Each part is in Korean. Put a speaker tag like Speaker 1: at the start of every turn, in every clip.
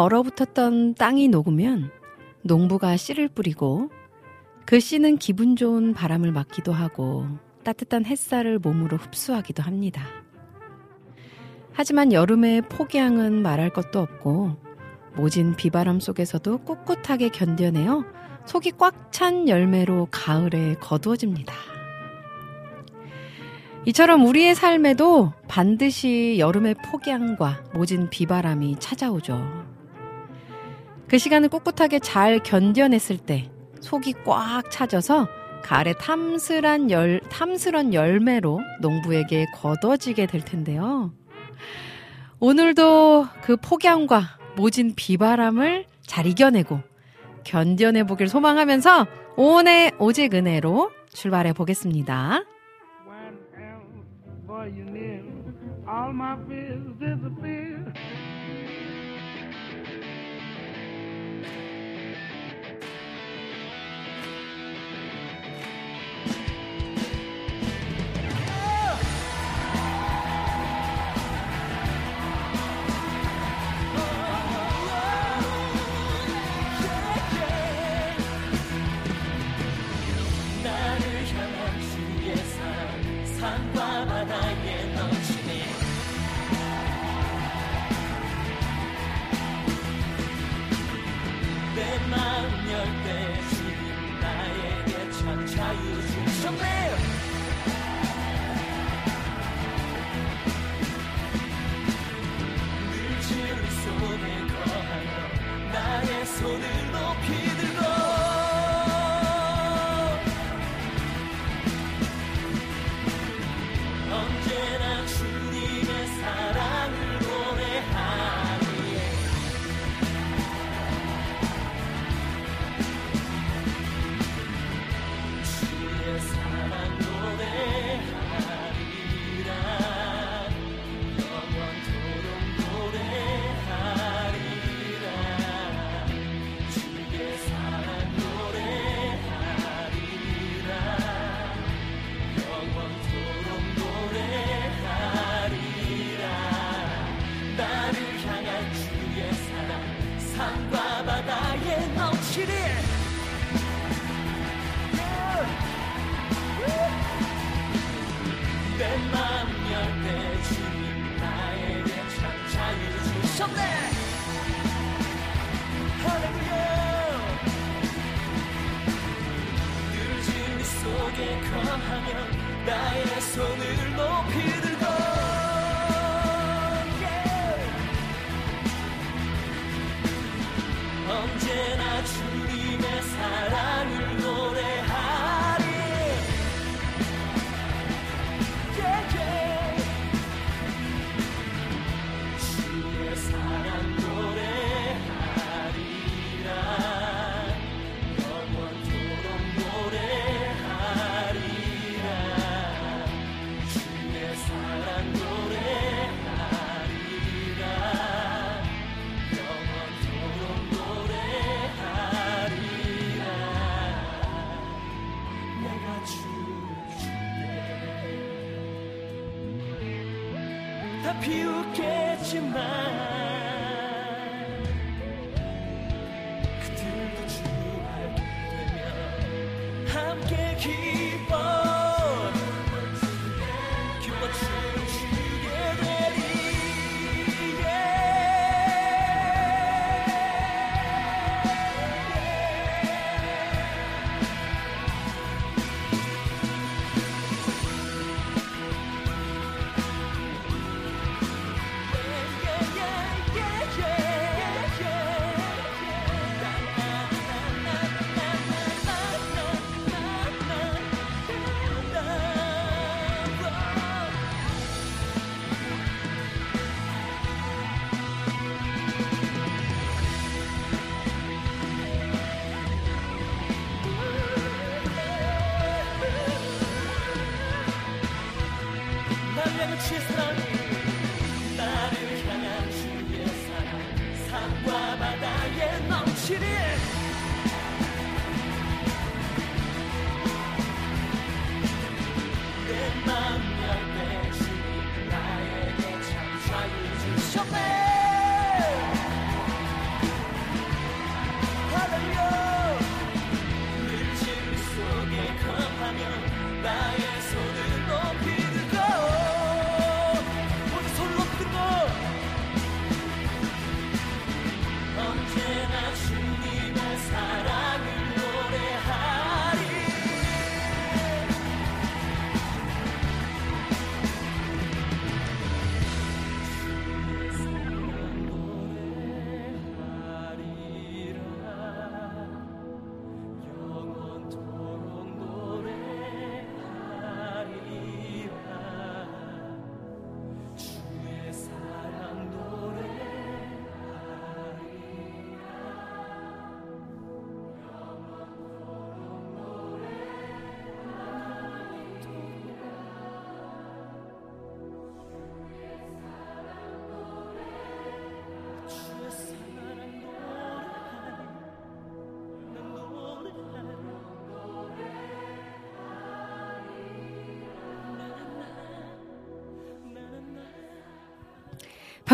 Speaker 1: 얼어붙었던 땅이 녹으면 농부가 씨를 뿌리고 그 씨는 기분 좋은 바람을 맞기도 하고 따뜻한 햇살을 몸으로 흡수하기도 합니다. 하지만 여름의 폭양은 말할 것도 없고 모진 비바람 속에서도 꿋꿋하게 견뎌내어 속이 꽉 찬 열매로 가을에 거두어집니다. 이처럼 우리의 삶에도 반드시 여름의 폭양과 모진 비바람이 찾아오죠. 그 시간을 꿋꿋하게 잘 견뎌냈을 때 속이 꽉 차져서 가을의 탐스런 열, 탐스런 열매로 농부에게 거둬지게 될 텐데요. 오늘도 그 폭염과 모진 비바람을 잘 이겨내고 견뎌내 보길 소망하면서 오늘 오직 은혜로 출발해 보겠습니다.
Speaker 2: 거하며 나의 손을 높이 들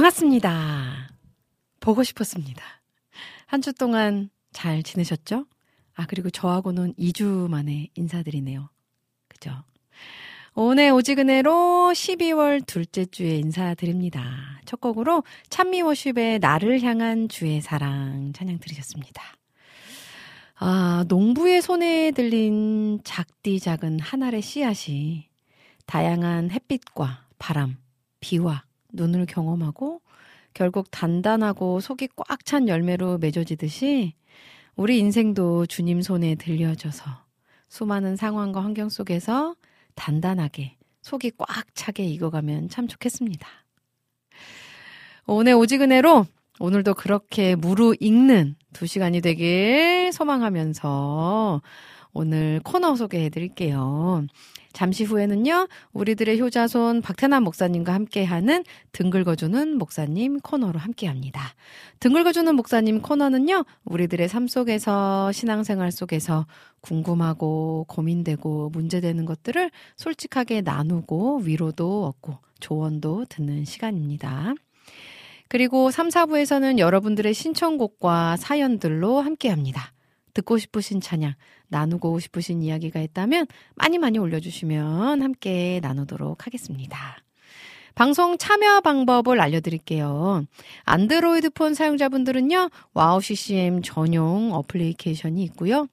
Speaker 1: 반갑습니다. 보고 싶었습니다. 한 주 동안 잘 지내셨죠? 아, 그리고 저하고는 2주 만에 인사드리네요. 그죠? 오늘 오지근해로 12월 둘째 주에 인사드립니다. 첫 곡으로 찬미워십의 나를 향한 주의 사랑 찬양 들으셨습니다. 아, 농부의 손에 들린 작디 작은 한 알의 씨앗이 다양한 햇빛과 바람, 비와 눈을 경험하고 결국 단단하고 속이 꽉 찬 열매로 맺어지듯이 우리 인생도 주님 손에 들려져서 수많은 상황과 환경 속에서 단단하게 속이 꽉 차게 익어가면 참 좋겠습니다. 오늘 오지근해로 오늘도 그렇게 무르익는 두 시간이 되길 소망하면서 오늘 코너 소개해 드릴게요. 잠시 후에는요, 우리들의 효자손 박태남 목사님과 함께하는 등글거주는 목사님 코너로 함께 합니다. 등글거주는 목사님 코너는요, 우리들의 삶 속에서, 신앙생활 속에서 궁금하고 고민되고 문제되는 것들을 솔직하게 나누고 위로도 얻고 조언도 듣는 시간입니다. 그리고 3, 4부에서는 여러분들의 신청곡과 사연들로 함께 합니다. 듣고 싶으신 찬양, 나누고 싶으신 이야기가 있다면 많이 많이 올려주시면 함께 나누도록 하겠습니다. 방송 참여 방법을 알려드릴게요. 안드로이드 폰 사용자분들은요, 와우 CCM 전용 어플리케이션이 있고요.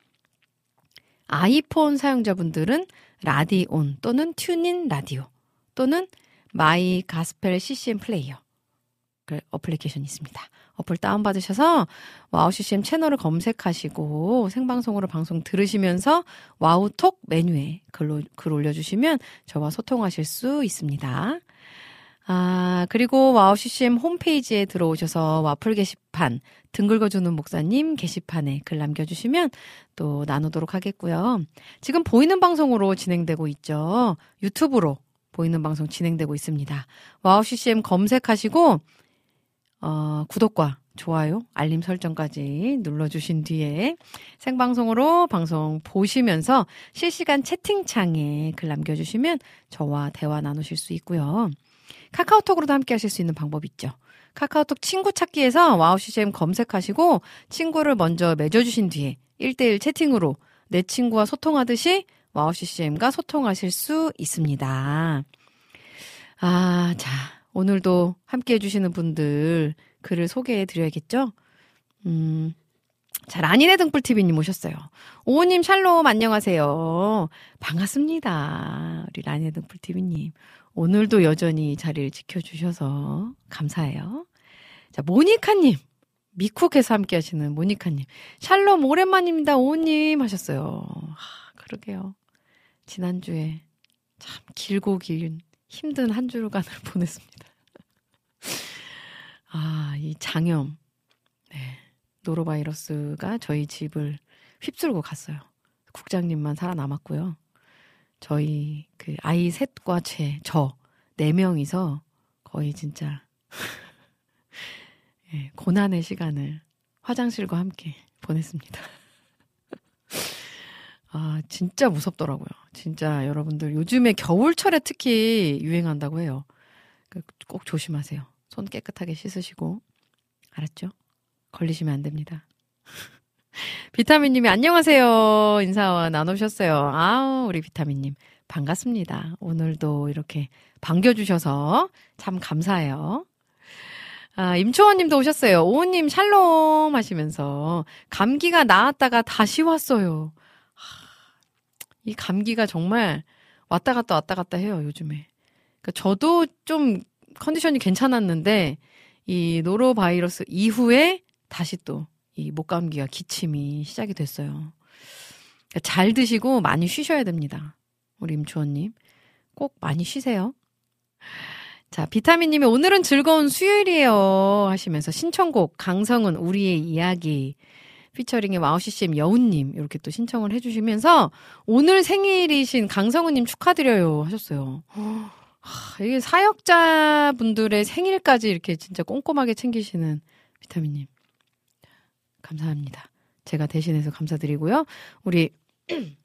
Speaker 1: 아이폰 사용자분들은 라디온 또는 TuneIn Radio 또는 My Gospel CCM Player 그 어플리케이션이 있습니다. 어플 다운받으셔서 와우 CCM 채널을 검색하시고 생방송으로 방송 들으시면서 와우톡 메뉴에 글로, 글 올려주시면 저와 소통하실 수 있습니다. 아, 그리고 와우 CCM 홈페이지에 들어오셔서 와플 게시판, 등 긁어주는 목사님 게시판에 글 남겨주시면 또 나누도록 하겠고요. 지금 보이는 방송으로 진행되고 있죠. 유튜브로 보이는 방송 진행되고 있습니다. 와우 CCM 검색하시고, 어, 구독과 좋아요, 알림 설정까지 눌러주신 뒤에 생방송으로 방송 보시면서 실시간 채팅창에 글 남겨주시면 저와 대화 나누실 수 있고요. 카카오톡으로도 함께 하실 수 있는 방법 있죠. 카카오톡 친구 찾기에서 와우 CCM 검색하시고 친구를 먼저 맺어주신 뒤에 1대1 채팅으로 내 친구와 소통하듯이 와우 CCM과 소통하실 수 있습니다. 아, 자, 오늘도 함께 해주시는 분들 글을 소개해 드려야겠죠? 음, 자, 라니네 등불TV님 오셨어요. 오호님 샬롬 안녕하세요. 반갑습니다. 우리 라니네 등불TV님. 오늘도 여전히 자리를 지켜주셔서 감사해요. 자, 모니카님. 미쿡에서 함께 하시는 모니카님. 샬롬 오랜만입니다. 오호님 하셨어요. 하, 그러게요. 지난주에 참 길고 긴 힘든 한 주간을 보냈습니다. 아, 이 장염. 네. 노로바이러스가 저희 집을 휩쓸고 갔어요. 국장님만 살아남았고요. 저희 그 아이 셋과 제, 저, 네 명이서 거의 진짜 예, 고난의 시간을 화장실과 함께 보냈습니다. 아, 진짜 무섭더라고요. 진짜 여러분들 요즘에 겨울철에 특히 유행한다고 해요. 그꼭 조심하세요. 손 깨끗하게 씻으시고. 알았죠? 걸리시면 안 됩니다. 비타민님이 안녕하세요. 인사 나누셨어요. 아우, 우리 비타민님. 반갑습니다. 오늘도 이렇게 반겨주셔서 참 감사해요. 아, 임초원 님도 오셨어요. 오우님 샬롬 하시면서 감기가 나았다가 다시 왔어요. 하, 이 감기가 정말 왔다 갔다 왔다 갔다 해요, 요즘에. 그러니까 저도 좀 컨디션이 괜찮았는데 이 노로 바이러스 이후에 다시 또 이 목감기가 기침이 시작이 됐어요. 그러니까 잘 드시고 많이 쉬셔야 됩니다. 우리 임초원님. 꼭 많이 쉬세요. 자, 비타민님이 오늘은 즐거운 수요일이에요. 하시면서 신청곡 강성은 우리의 이야기 피처링의 와우CCM 여운님 이렇게 또 신청을 해주시면서 오늘 생일이신 강성은님 축하드려요 하셨어요. 하, 이게 사역자분들의 생일까지 이렇게 진짜 꼼꼼하게 챙기시는 비타민님. 감사합니다. 제가 대신해서 감사드리고요. 우리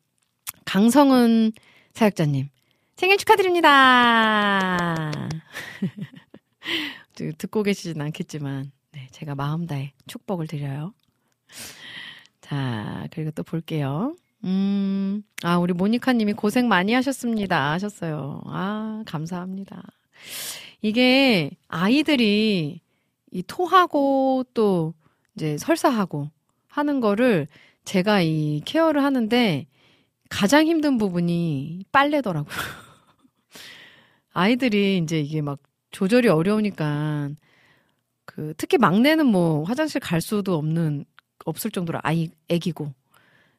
Speaker 1: 강성은 사역자님 생일 축하드립니다. 듣고 계시진 않겠지만 네, 제가 마음 다해 축복을 드려요. 자, 그리고 또 볼게요. 음, 아, 우리 모니카 님이 고생 많이 하셨습니다. 하셨어요. 아, 감사합니다. 이게 아이들이 이 토하고 또 이제 설사하고 하는 거를 제가 이 케어를 하는데 가장 힘든 부분이 빨래더라고요. 아이들이 이제 이게 막 조절이 어려우니까 그 특히 막내는 뭐 화장실 갈 수도 없는 없을 정도로 아이 애기고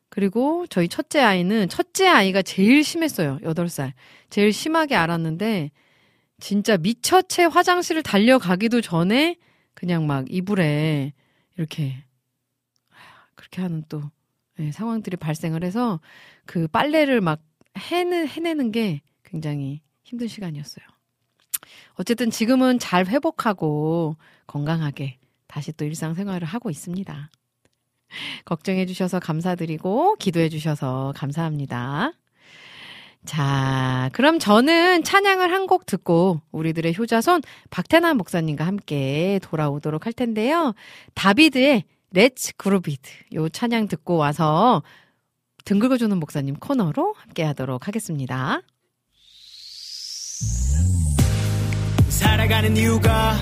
Speaker 1: 그리고 저희 첫째 아이는 첫째 아이가 제일 심했어요. 8살. 제일 심하게 알았는데 진짜 미처채 화장실을 달려가기도 전에 그냥 막 이불에 이렇게 그렇게 하는 또 네, 상황들이 발생을 해서 그 빨래를 막 해는 해내는 게 굉장히 힘든 시간이었어요. 어쨌든 지금은 잘 회복하고 건강하게 다시 또 일상생활을 하고 있습니다. 걱정해 주셔서 감사드리고 기도해 주셔서 감사합니다. 자, 그럼 저는 찬양을 한 곡 듣고 우리들의 효자손 박태남 목사님과 함께 돌아오도록 할 텐데요. 다비드의 Let's Groove It 요 찬양 듣고 와서 등 긁어주는 목사님 코너로 함께 하도록 하겠습니다.
Speaker 3: 살아가는 이유가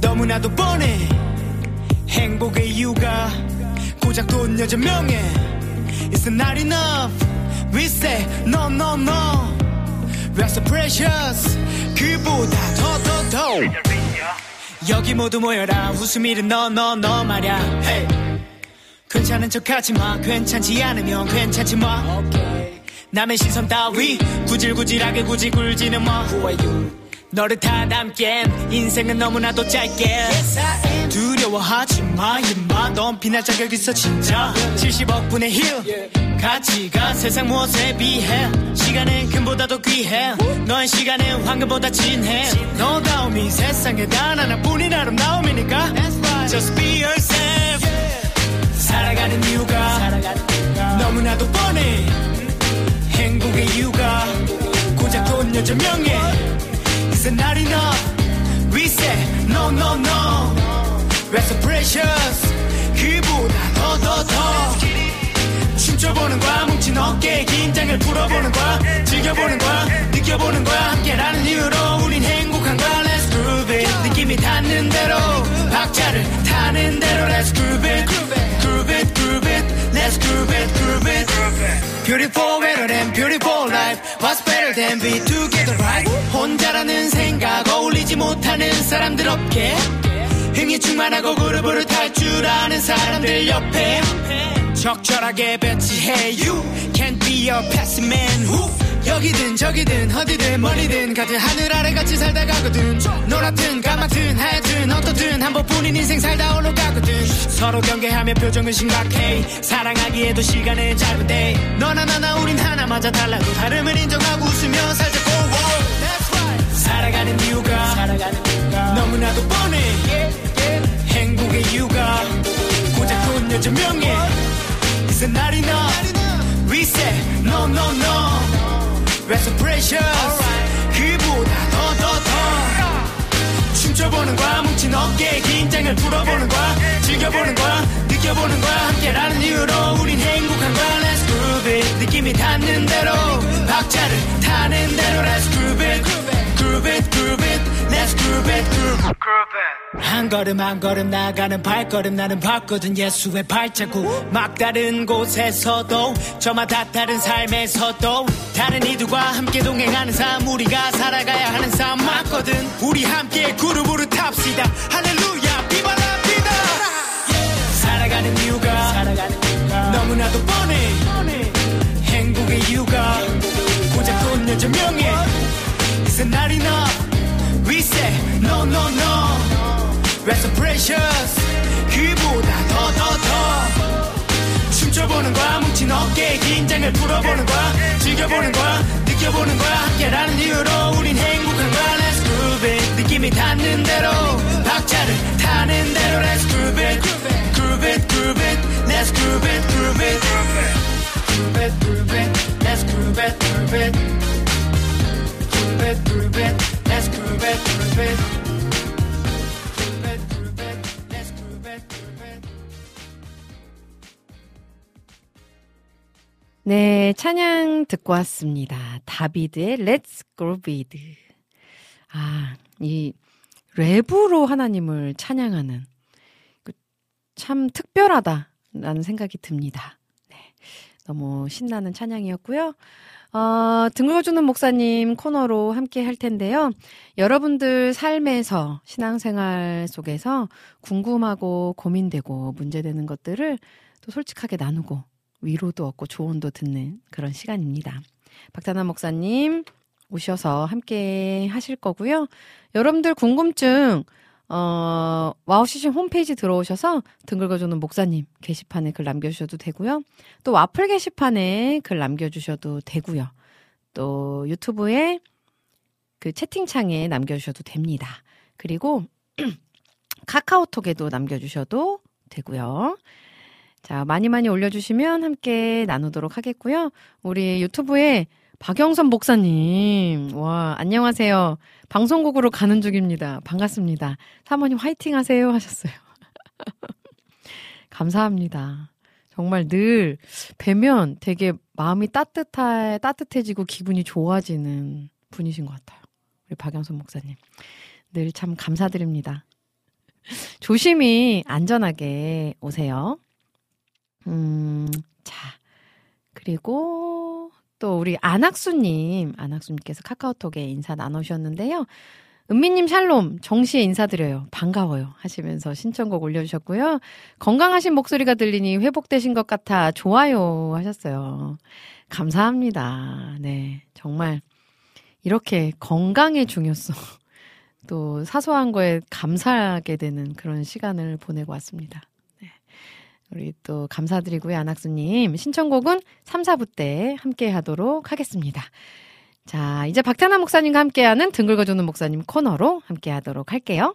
Speaker 3: 너무나도 뻔해 행복의 이유가 고작 돈 여자 명예 It's not enough We say no no no We're so precious 그보다 더 더더 여기 모두 모여라 웃음이는 너너너 말야 hey. 괜찮은 척하지 마 괜찮지 않으면 괜찮지 마 남의 시선 따위 구질구질하게 굳이 굴지는 마 Who are you 너를 다 담기엔 인생은 너무나도 짧게 두려워하지 마 임마. 넌 비날 자격 있어 진짜. 70억 분의 1 가치가 세상 무엇에 비해. 시간은 금보다도 귀해. 너의 시간은 황금보다 진해. 너다움이 세상에 단 하나뿐인 아름다움이니까. Just be yourself. 살아가는 이유가 너무나도 뻔해. 행복의 이유가 고작 돈 여자 명예 It's not enough We say no no no We're so precious 그보다 더 더 더 춤춰보는 거야 뭉친 어깨에 긴장을 풀어보는 거야 즐겨보는 거야 느껴보는 거야 함께라는 이유로 우린 행복한 거야 Let's groove it 느낌이 닿는 대로 박자를 타는 대로 Let's groove it groove it groove it Let's groove it groove it Beautiful better than beautiful life What's better than be together right 혼자라는 생각 어울리지 못하는 사람들 없게 흥이 충만하고 그룹을 탈줄 아는 사람들 옆에 적절하게 배치해. You can't be a man who? 여기든 저기든 어디든 멀리든 가든 하늘 아래 같이 살다 가거든. 노랗든 까맣든 하얗든 어떻든 한 번뿐인 인생 살다 올라가거든. 서로 경계하며 표정은 심각해. 사랑하기에도 시간은 짧은데 너나 나나 우린 하나 맞아 달라도 다름을 인정하고 웃으며 살자고 That's right. 살아가는 이유가 너무나도 뻔해. 행복의 이유가 고작 돈 여자 명예 이제 날이 나. We say no no no. We're so precious. 그보다 더더 더. 춤춰보는 거야. 뭉친 어깨에 긴장을 풀어보는 거야. 즐겨보는 거야. 느껴보는 거야. 함께라는 이유로 우린 행복한 거야. Let's groove it. 느낌이 닿는 대로. 박자를 타는 대로. Let's groove it. Groove it groove it It groove it 한 걸음 한 걸음 나가는 발걸음 나는 봤거든 예수의 발자국. 막다른 곳에서도 저마다 다른 삶에서도 다른 이들과 함께 동행하는 삶 우리가 살아가야 하는 삶 맞거든. 우리 함께 그룹으로 탑시다. 할렐루야 비바라 비다. 살아가는 이유가 너무나도 뻔해. 행복의 이유가 고작 돈 여자 명예. 이제 날이 나 We say no no no We're so precious 그보다 더 더더 춤춰보는 거야 뭉친 어깨에 긴장을 풀어보는 거야 즐겨보는 거야 느껴보는 거야 함께라는 이유로 우린 행복한 거야 Let's groove it 느낌이 닿는 대로 박자를 타는 대로 Let's groove it groove it groove it Let's groove it groove it groove it groove it Let's groove it groove it groove it groove it
Speaker 1: 네, 찬양 듣고 왔습니다. 다비드의 Let's Groove It. 아, 이 랩으로 하나님을 찬양하는 그참 특별하다라는 생각이 듭니다. 네, 너무 신나는 찬양이었고요. 어, 등글어주는 목사님 코너로 함께 할 텐데요. 여러분들 삶에서 신앙생활 속에서 궁금하고 고민되고 문제되는 것들을 또 솔직하게 나누고 위로도 얻고 조언도 듣는 그런 시간입니다. 박찬환 목사님 오셔서 함께 하실 거고요. 여러분들 궁금증 어, 와우 CCM 홈페이지 들어오셔서 등 긁어주는 목사님 게시판에 글 남겨주셔도 되고요. 또 와플 게시판에 글 남겨주셔도 되고요. 또 유튜브에 그 채팅창에 남겨주셔도 됩니다. 그리고 카카오톡에도 남겨주셔도 되고요. 자, 많이 많이 올려주시면 함께 나누도록 하겠고요. 우리 유튜브에 박영선 목사님, 와, 안녕하세요. 방송국으로 가는 중입니다. 반갑습니다. 사모님 화이팅 하세요 하셨어요. 감사합니다. 정말 늘 뵈면 되게 마음이 따뜻해, 따뜻해지고 기분이 좋아지는 분이신 것 같아요. 우리 박영선 목사님. 늘 참 감사드립니다. 조심히 안전하게 오세요. 음, 자. 그리고 또 우리 안학수님, 안학수님께서 카카오톡에 인사 나누셨는데요. 은미님 샬롬, 정시에 인사드려요. 반가워요. 하시면서 신청곡 올려주셨고요. 건강하신 목소리가 들리니 회복되신 것 같아 좋아요. 하셨어요. 감사합니다. 네. 정말 이렇게 건강의 중요성, 또 사소한 거에 감사하게 되는 그런 시간을 보내고 왔습니다. 네. 우리 또 감사드리고요. 안학수님. 신청곡은 3, 4부 때 함께 하도록 하겠습니다. 자, 이제 박태남 목사님과 함께하는 등 긁어주는 목사님 코너로 함께 하도록 할게요.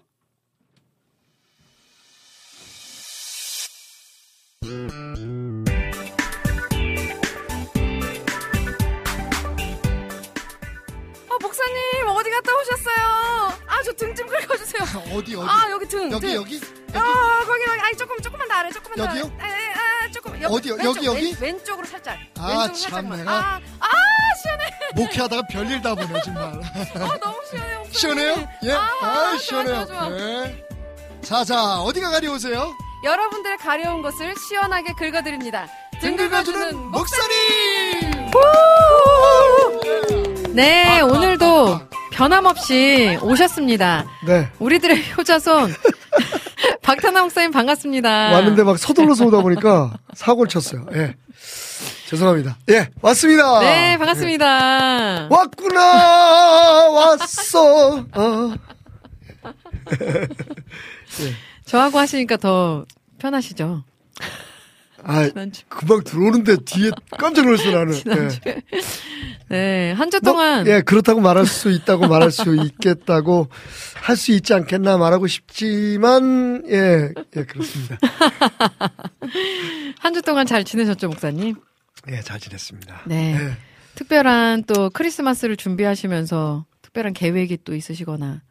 Speaker 1: 아, 목사님, 어디 갔다 오셨어요? 아, 저등 좀 긁어주세요.
Speaker 4: 어디 어디
Speaker 1: 아, 여기 등.
Speaker 4: 여기
Speaker 1: 등.
Speaker 4: 여기
Speaker 1: 아, 거기, 거기. 아니, 조금, 조금만 더 아래, 조금만 더
Speaker 4: 여기요?
Speaker 1: 아래. 아, 조금. 옆,
Speaker 4: 어디요?
Speaker 1: 왼쪽,
Speaker 4: 여기, 여기?
Speaker 1: 왼, 왼쪽으로 살짝.
Speaker 4: 아,
Speaker 1: 왼쪽으로
Speaker 4: 참,
Speaker 1: 살짝만.
Speaker 4: 내가.
Speaker 1: 아, 아, 시원해.
Speaker 4: 목회하다가 별일 다 보네 정말
Speaker 1: 아, 너무 시원해요. 목사님.
Speaker 4: 시원해요? 예,
Speaker 1: 아,
Speaker 4: 아,
Speaker 1: 좋아,
Speaker 4: 시원해요.
Speaker 1: 좋아, 좋아.
Speaker 4: 네. 자자 어디가 가려우세요?
Speaker 1: 여러분들의 가려운 것을 시원하게 긁어드립니다. 등 긁어주는 목사님! 네,
Speaker 4: 아, 아,
Speaker 1: 오늘도
Speaker 4: 아, 아.
Speaker 1: 변함없이 오셨습니다.
Speaker 4: 네
Speaker 1: 우리들의 효자손 박탄아 목사님 반갑습니다.
Speaker 4: 왔는데 막 서둘러서 오다 보니까 사고를 쳤어요. 예 죄송합니다. 예 왔습니다.
Speaker 1: 네, 반갑습니다.
Speaker 4: 왔구나 왔어. 어.
Speaker 1: 저하고 하시니까 더 편하시죠?
Speaker 4: 아
Speaker 1: 지난주.
Speaker 4: 금방 들어오는데 뒤에 깜짝 놀랐어 나는. 예.
Speaker 1: 지난주에. 네, 한주
Speaker 4: 뭐,
Speaker 1: 동안
Speaker 4: 예, 그렇다고 말할 수 있다고 말할 수 있겠다고 할 수 있지 않겠나 말하고 싶지만, 예, 예, 그렇습니다.
Speaker 1: 한 주 동안 잘 지내셨죠, 목사님?
Speaker 4: 예, 잘 지냈습니다.
Speaker 1: 네.
Speaker 4: 예.
Speaker 1: 특별한 또 크리스마스를 준비하시면서 특별한 계획이 또 있으시거나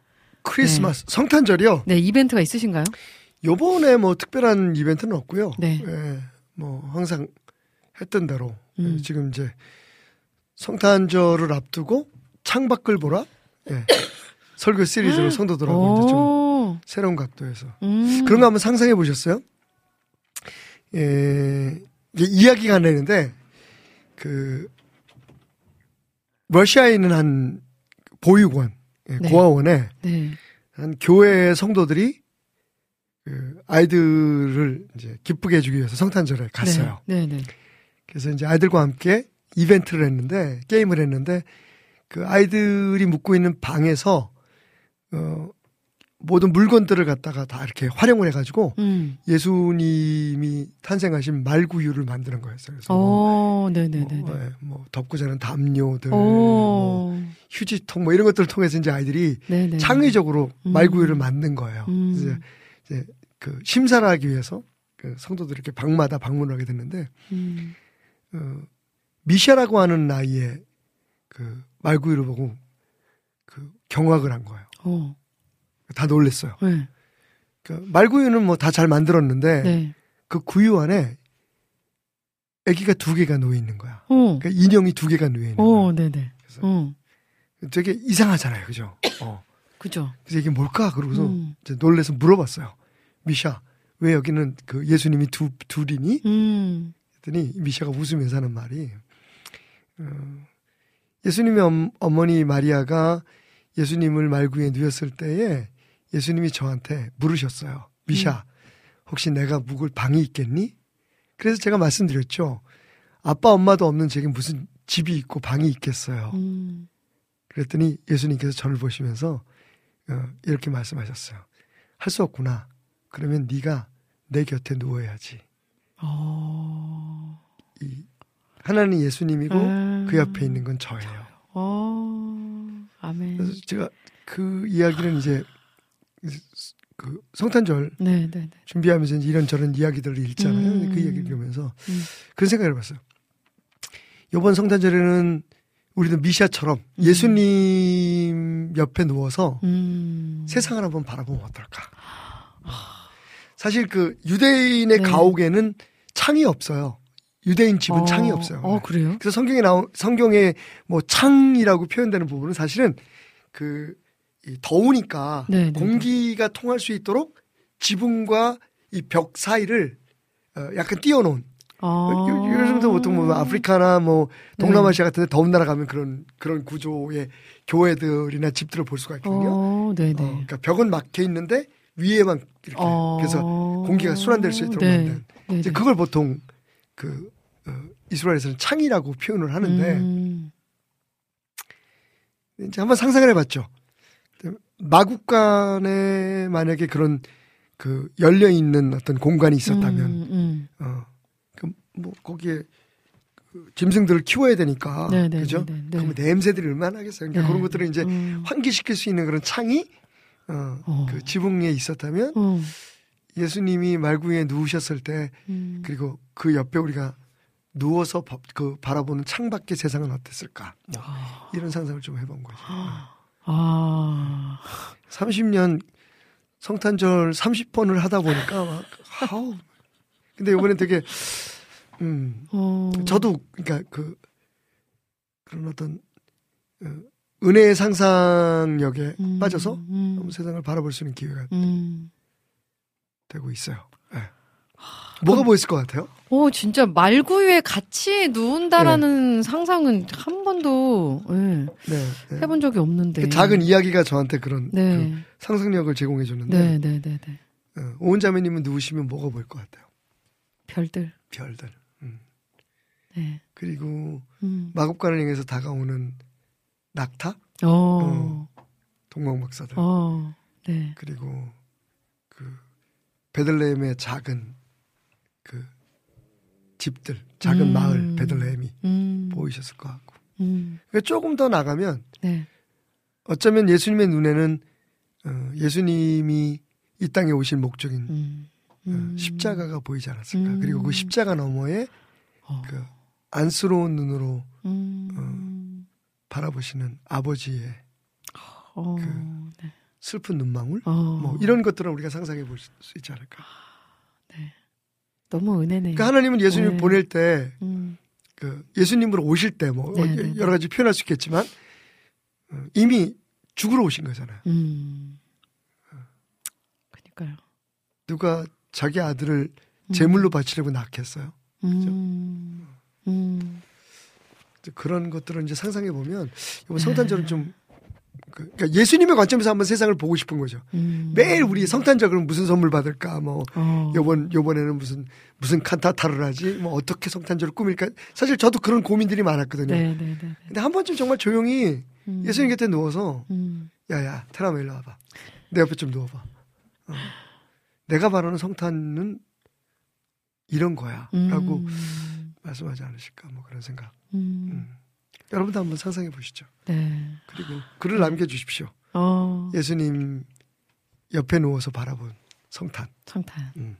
Speaker 4: 크리스마스, 성탄절이요?
Speaker 1: 네, 이벤트가 있으신가요?
Speaker 4: 요번에 뭐 특별한 이벤트는 없고요.
Speaker 1: 네.
Speaker 4: 예, 뭐 항상 했던 대로
Speaker 1: 음.
Speaker 4: 예, 지금 이제 성탄절을 앞두고 창밖을 보라 예. 설교 시리즈로 성도들하고 이제 좀
Speaker 1: 오,
Speaker 4: 새로운 각도에서
Speaker 1: 음.
Speaker 4: 그런 거 한번 상상해 보셨어요? 예, 이게 이야기가 나는데 그 러시아에 있는 한 보육원 예,
Speaker 1: 네.
Speaker 4: 고아원에
Speaker 1: 네.
Speaker 4: 한 교회 성도들이 그 아이들을 이제 기쁘게 해주기 위해서 성탄절에 갔어요.
Speaker 1: 네, 네. 네.
Speaker 4: 그래서 이제 아이들과 함께 이벤트를 했는데 게임을 했는데 그 아이들이 묵고 있는 방에서 어 모든 물건들을 갖다가 다 이렇게 활용을 해가지고
Speaker 1: 음.
Speaker 4: 예수님이 탄생하신 말구유를 만드는 거였어요. 그래서 뭐,
Speaker 1: 오, 네, 네, 네,
Speaker 4: 뭐,
Speaker 1: 네.
Speaker 4: 예, 뭐 덮고 자는 담요들, 뭐
Speaker 1: 오,
Speaker 4: 휴지통 뭐 이런 것들을 통해서 이제 아이들이
Speaker 1: 네, 네.
Speaker 4: 창의적으로
Speaker 1: 음.
Speaker 4: 말구유를 만든 거예요.
Speaker 1: 음.
Speaker 4: 이제 그 심사를 하기 위해서 그 성도들이 이렇게 방마다 방문을 하게 됐는데
Speaker 1: 음.
Speaker 4: 어, 미샤라고 하는 나이에 그 말구유를 보고 그 경악을 한 거예요.
Speaker 1: 어,
Speaker 4: 다 놀랬어요.
Speaker 1: 네.
Speaker 4: 그 말구유는 뭐 다 잘 만들었는데
Speaker 1: 네.
Speaker 4: 그 구유 안에 아기가 두 개가 놓여 있는 거야.
Speaker 1: 어,
Speaker 4: 그러니까 인형이 두 개가 놓여 있는 거야.
Speaker 1: 어, 네, 네.
Speaker 4: 그래서
Speaker 1: 어,
Speaker 4: 되게 이상하잖아요, 그죠? 어.
Speaker 1: 그죠.
Speaker 4: 그래서 이게 뭘까? 그러고서
Speaker 1: 음.
Speaker 4: 이제 놀래서 물어봤어요. 미샤, 왜 여기는 그 예수님이 두 둘이니?
Speaker 1: 음.
Speaker 4: 했더니 미샤가 웃으면서 하는 말이 어, 예수님의 엄, 어머니 마리아가 예수님을 말구에 누웠을 때에 예수님이 저한테 물으셨어요. 미샤, 혹시 내가 묵을 방이 있겠니? 그래서 제가 말씀드렸죠. 아빠 엄마도 없는 제게 무슨 집이 있고 방이 있겠어요.
Speaker 1: 음.
Speaker 4: 그랬더니 예수님께서 저를 보시면서 어, 이렇게 말씀하셨어요. 할 수 없구나. 그러면 네가 내 곁에 누워야지.
Speaker 1: 어.
Speaker 4: 이 하나는 예수님이고
Speaker 1: 음.
Speaker 4: 그 옆에 있는 건 저예요.
Speaker 1: 어. 아멘.
Speaker 4: 그래서 제가 그 이야기는 이제 그 성탄절
Speaker 1: 네, 네, 네.
Speaker 4: 준비하면서 이런저런 이야기들을 읽잖아요.
Speaker 1: 음.
Speaker 4: 그 이야기를 읽으면서
Speaker 1: 음.
Speaker 4: 그런 생각을 해봤어요. 이번 성탄절에는 우리도 미샤처럼
Speaker 1: 음.
Speaker 4: 예수님 옆에 누워서
Speaker 1: 음.
Speaker 4: 세상을 한번 바라보면 어떨까. 사실 그 유대인의
Speaker 1: 네.
Speaker 4: 가옥에는 창이 없어요. 유대인 집은
Speaker 1: 어,
Speaker 4: 창이 없어요.
Speaker 1: 어, 그래요?
Speaker 4: 그래서 성경에 나온 성경에 뭐 창이라고 표현되는 부분은 사실은 그이 더우니까
Speaker 1: 네, 네,
Speaker 4: 공기가 통할 수 있도록 지붕과 이 벽 사이를 어, 약간 띄워놓은
Speaker 1: 어.
Speaker 4: 요- 요즘도 보통 뭐 아프리카나 뭐 동남아시아 같은데 더운 나라 가면 그런 그런 구조의 교회들이나 집들을 볼 수가 있거든요.
Speaker 1: 어, 네,
Speaker 4: 어,
Speaker 1: 네.
Speaker 4: 그러니까 벽은 막혀 있는데 위에만 이렇게
Speaker 1: 어.
Speaker 4: 그래서 공기가 순환될 수 있도록
Speaker 1: 네.
Speaker 4: 만든
Speaker 1: 네,
Speaker 4: 이제
Speaker 1: 네.
Speaker 4: 그걸 보통 그 어, 이스라엘에서는 창이라고 표현을 하는데
Speaker 1: 음.
Speaker 4: 이제 한번 상상을 해봤죠. 마국간에 만약에 그런 그 열려 있는 어떤 공간이 있었다면,
Speaker 1: 음, 음.
Speaker 4: 어, 그뭐 거기에 그 짐승들을 키워야 되니까,
Speaker 1: 네, 네,
Speaker 4: 그죠?
Speaker 1: 네, 네, 네.
Speaker 4: 그러면 냄새들이 얼마나 하겠어요. 그러니까
Speaker 1: 네.
Speaker 4: 그런 것들을 이제
Speaker 1: 음.
Speaker 4: 환기시킬 수 있는 그런 창이 어,
Speaker 1: 어.
Speaker 4: 그 지붕 위에 있었다면
Speaker 1: 어.
Speaker 4: 예수님이 말구에 누우셨을 때
Speaker 1: 음.
Speaker 4: 그리고 그 옆에 우리가 누워서 바, 그 바라보는 창밖의 세상은 어땠을까? 뭐 이런 상상을 좀 해본 거죠.
Speaker 1: 아.
Speaker 4: 30년 성탄절 30번을 하다 보니까 막 아우. 근데 이번엔 되게 음
Speaker 1: 어.
Speaker 4: 저도 그러니까 그 그런 어떤 어, 은혜의 상상력에
Speaker 1: 음,
Speaker 4: 빠져서
Speaker 1: 음.
Speaker 4: 세상을 바라볼 수 있는 기회가
Speaker 1: 음.
Speaker 4: 되고 있어요. 예. 뭐가 보였을 것 같아요?
Speaker 1: 오, 진짜 말구유에 같이 누운다라는 상상은 한 번도 예,
Speaker 4: 네. 네.
Speaker 1: 해본 적이 없는데.
Speaker 4: 그 작은 이야기가 저한테 그런
Speaker 1: 네.
Speaker 4: 그 상상력을 제공해 주는데
Speaker 1: 네, 네, 네, 네.
Speaker 4: 어, 오은 자매님은 누우시면 뭐가 보일 것 같아요?
Speaker 1: 별들.
Speaker 4: 별들. 음.
Speaker 1: 네.
Speaker 4: 그리고
Speaker 1: 음.
Speaker 4: 마법관을 향해서 다가오는 낙타,
Speaker 1: 어.
Speaker 4: 동방 박사들,
Speaker 1: 어. 네.
Speaker 4: 그리고 그 베들레헴의 작은 그 집들, 작은
Speaker 1: 음.
Speaker 4: 마을 베들레헴이
Speaker 1: 음.
Speaker 4: 보이셨을 것 같고.
Speaker 1: 음.
Speaker 4: 그러니까 조금 더 나가면
Speaker 1: 네.
Speaker 4: 어쩌면 예수님의 눈에는 어, 예수님이 이 땅에 오신 목적인
Speaker 1: 음.
Speaker 4: 어,
Speaker 1: 음.
Speaker 4: 십자가가 보이지 않았을까.
Speaker 1: 음.
Speaker 4: 그리고 그 십자가 너머에
Speaker 1: 어.
Speaker 4: 그 안쓰러운 눈으로
Speaker 1: 음.
Speaker 4: 바라보시는 아버지의
Speaker 1: 어.
Speaker 4: 그
Speaker 1: 네.
Speaker 4: 슬픈 눈망울
Speaker 1: 어.
Speaker 4: 뭐 이런 것들을 우리가 상상해 볼 수 있지 않을까.
Speaker 1: 너무 은혜네요.
Speaker 4: 그러니까 하나님은 예수님
Speaker 1: 네.
Speaker 4: 보낼 때
Speaker 1: 음.
Speaker 4: 그 예수님으로 오실 때뭐
Speaker 1: 네, 네, 네.
Speaker 4: 여러 가지 표현할 수 있겠지만 어, 이미 죽으러 오신 거잖아요.
Speaker 1: 음. 그니까요.
Speaker 4: 누가 자기 아들을
Speaker 1: 음.
Speaker 4: 제물로 바치려고 낳겠어요.
Speaker 1: 음. 음.
Speaker 4: 그런 것들을 이제 상상해 보면 이번
Speaker 1: 네.
Speaker 4: 성탄절은 좀 그, 그러니까 예수님의 관점에서 한번 세상을 보고 싶은 거죠.
Speaker 1: 음.
Speaker 4: 매일 우리 성탄절 그럼 무슨 선물 받을까? 뭐
Speaker 1: 어.
Speaker 4: 요번 요번에는 무슨 무슨 칸타타를 하지? 뭐 어떻게 성탄절을 꾸밀까? 사실 저도 그런 고민들이 많았거든요.
Speaker 1: 네, 네, 네.
Speaker 4: 근데 한 번쯤 정말 조용히
Speaker 1: 음.
Speaker 4: 예수님 곁에 누워서
Speaker 1: 음.
Speaker 4: 야야 테라마 일로 와봐. 내 옆에 좀 누워봐. 어. 내가 바라는 성탄은 이런 거야라고
Speaker 1: 음.
Speaker 4: 말씀하지 않으실까? 뭐 그런 생각.
Speaker 1: 음.
Speaker 4: 음. 여러분도 한번 상상해 보시죠.
Speaker 1: 네.
Speaker 4: 그리고 글을 남겨주십시오.
Speaker 1: 어.
Speaker 4: 예수님 옆에 누워서 바라본 성탄.
Speaker 1: 성탄.
Speaker 4: 음.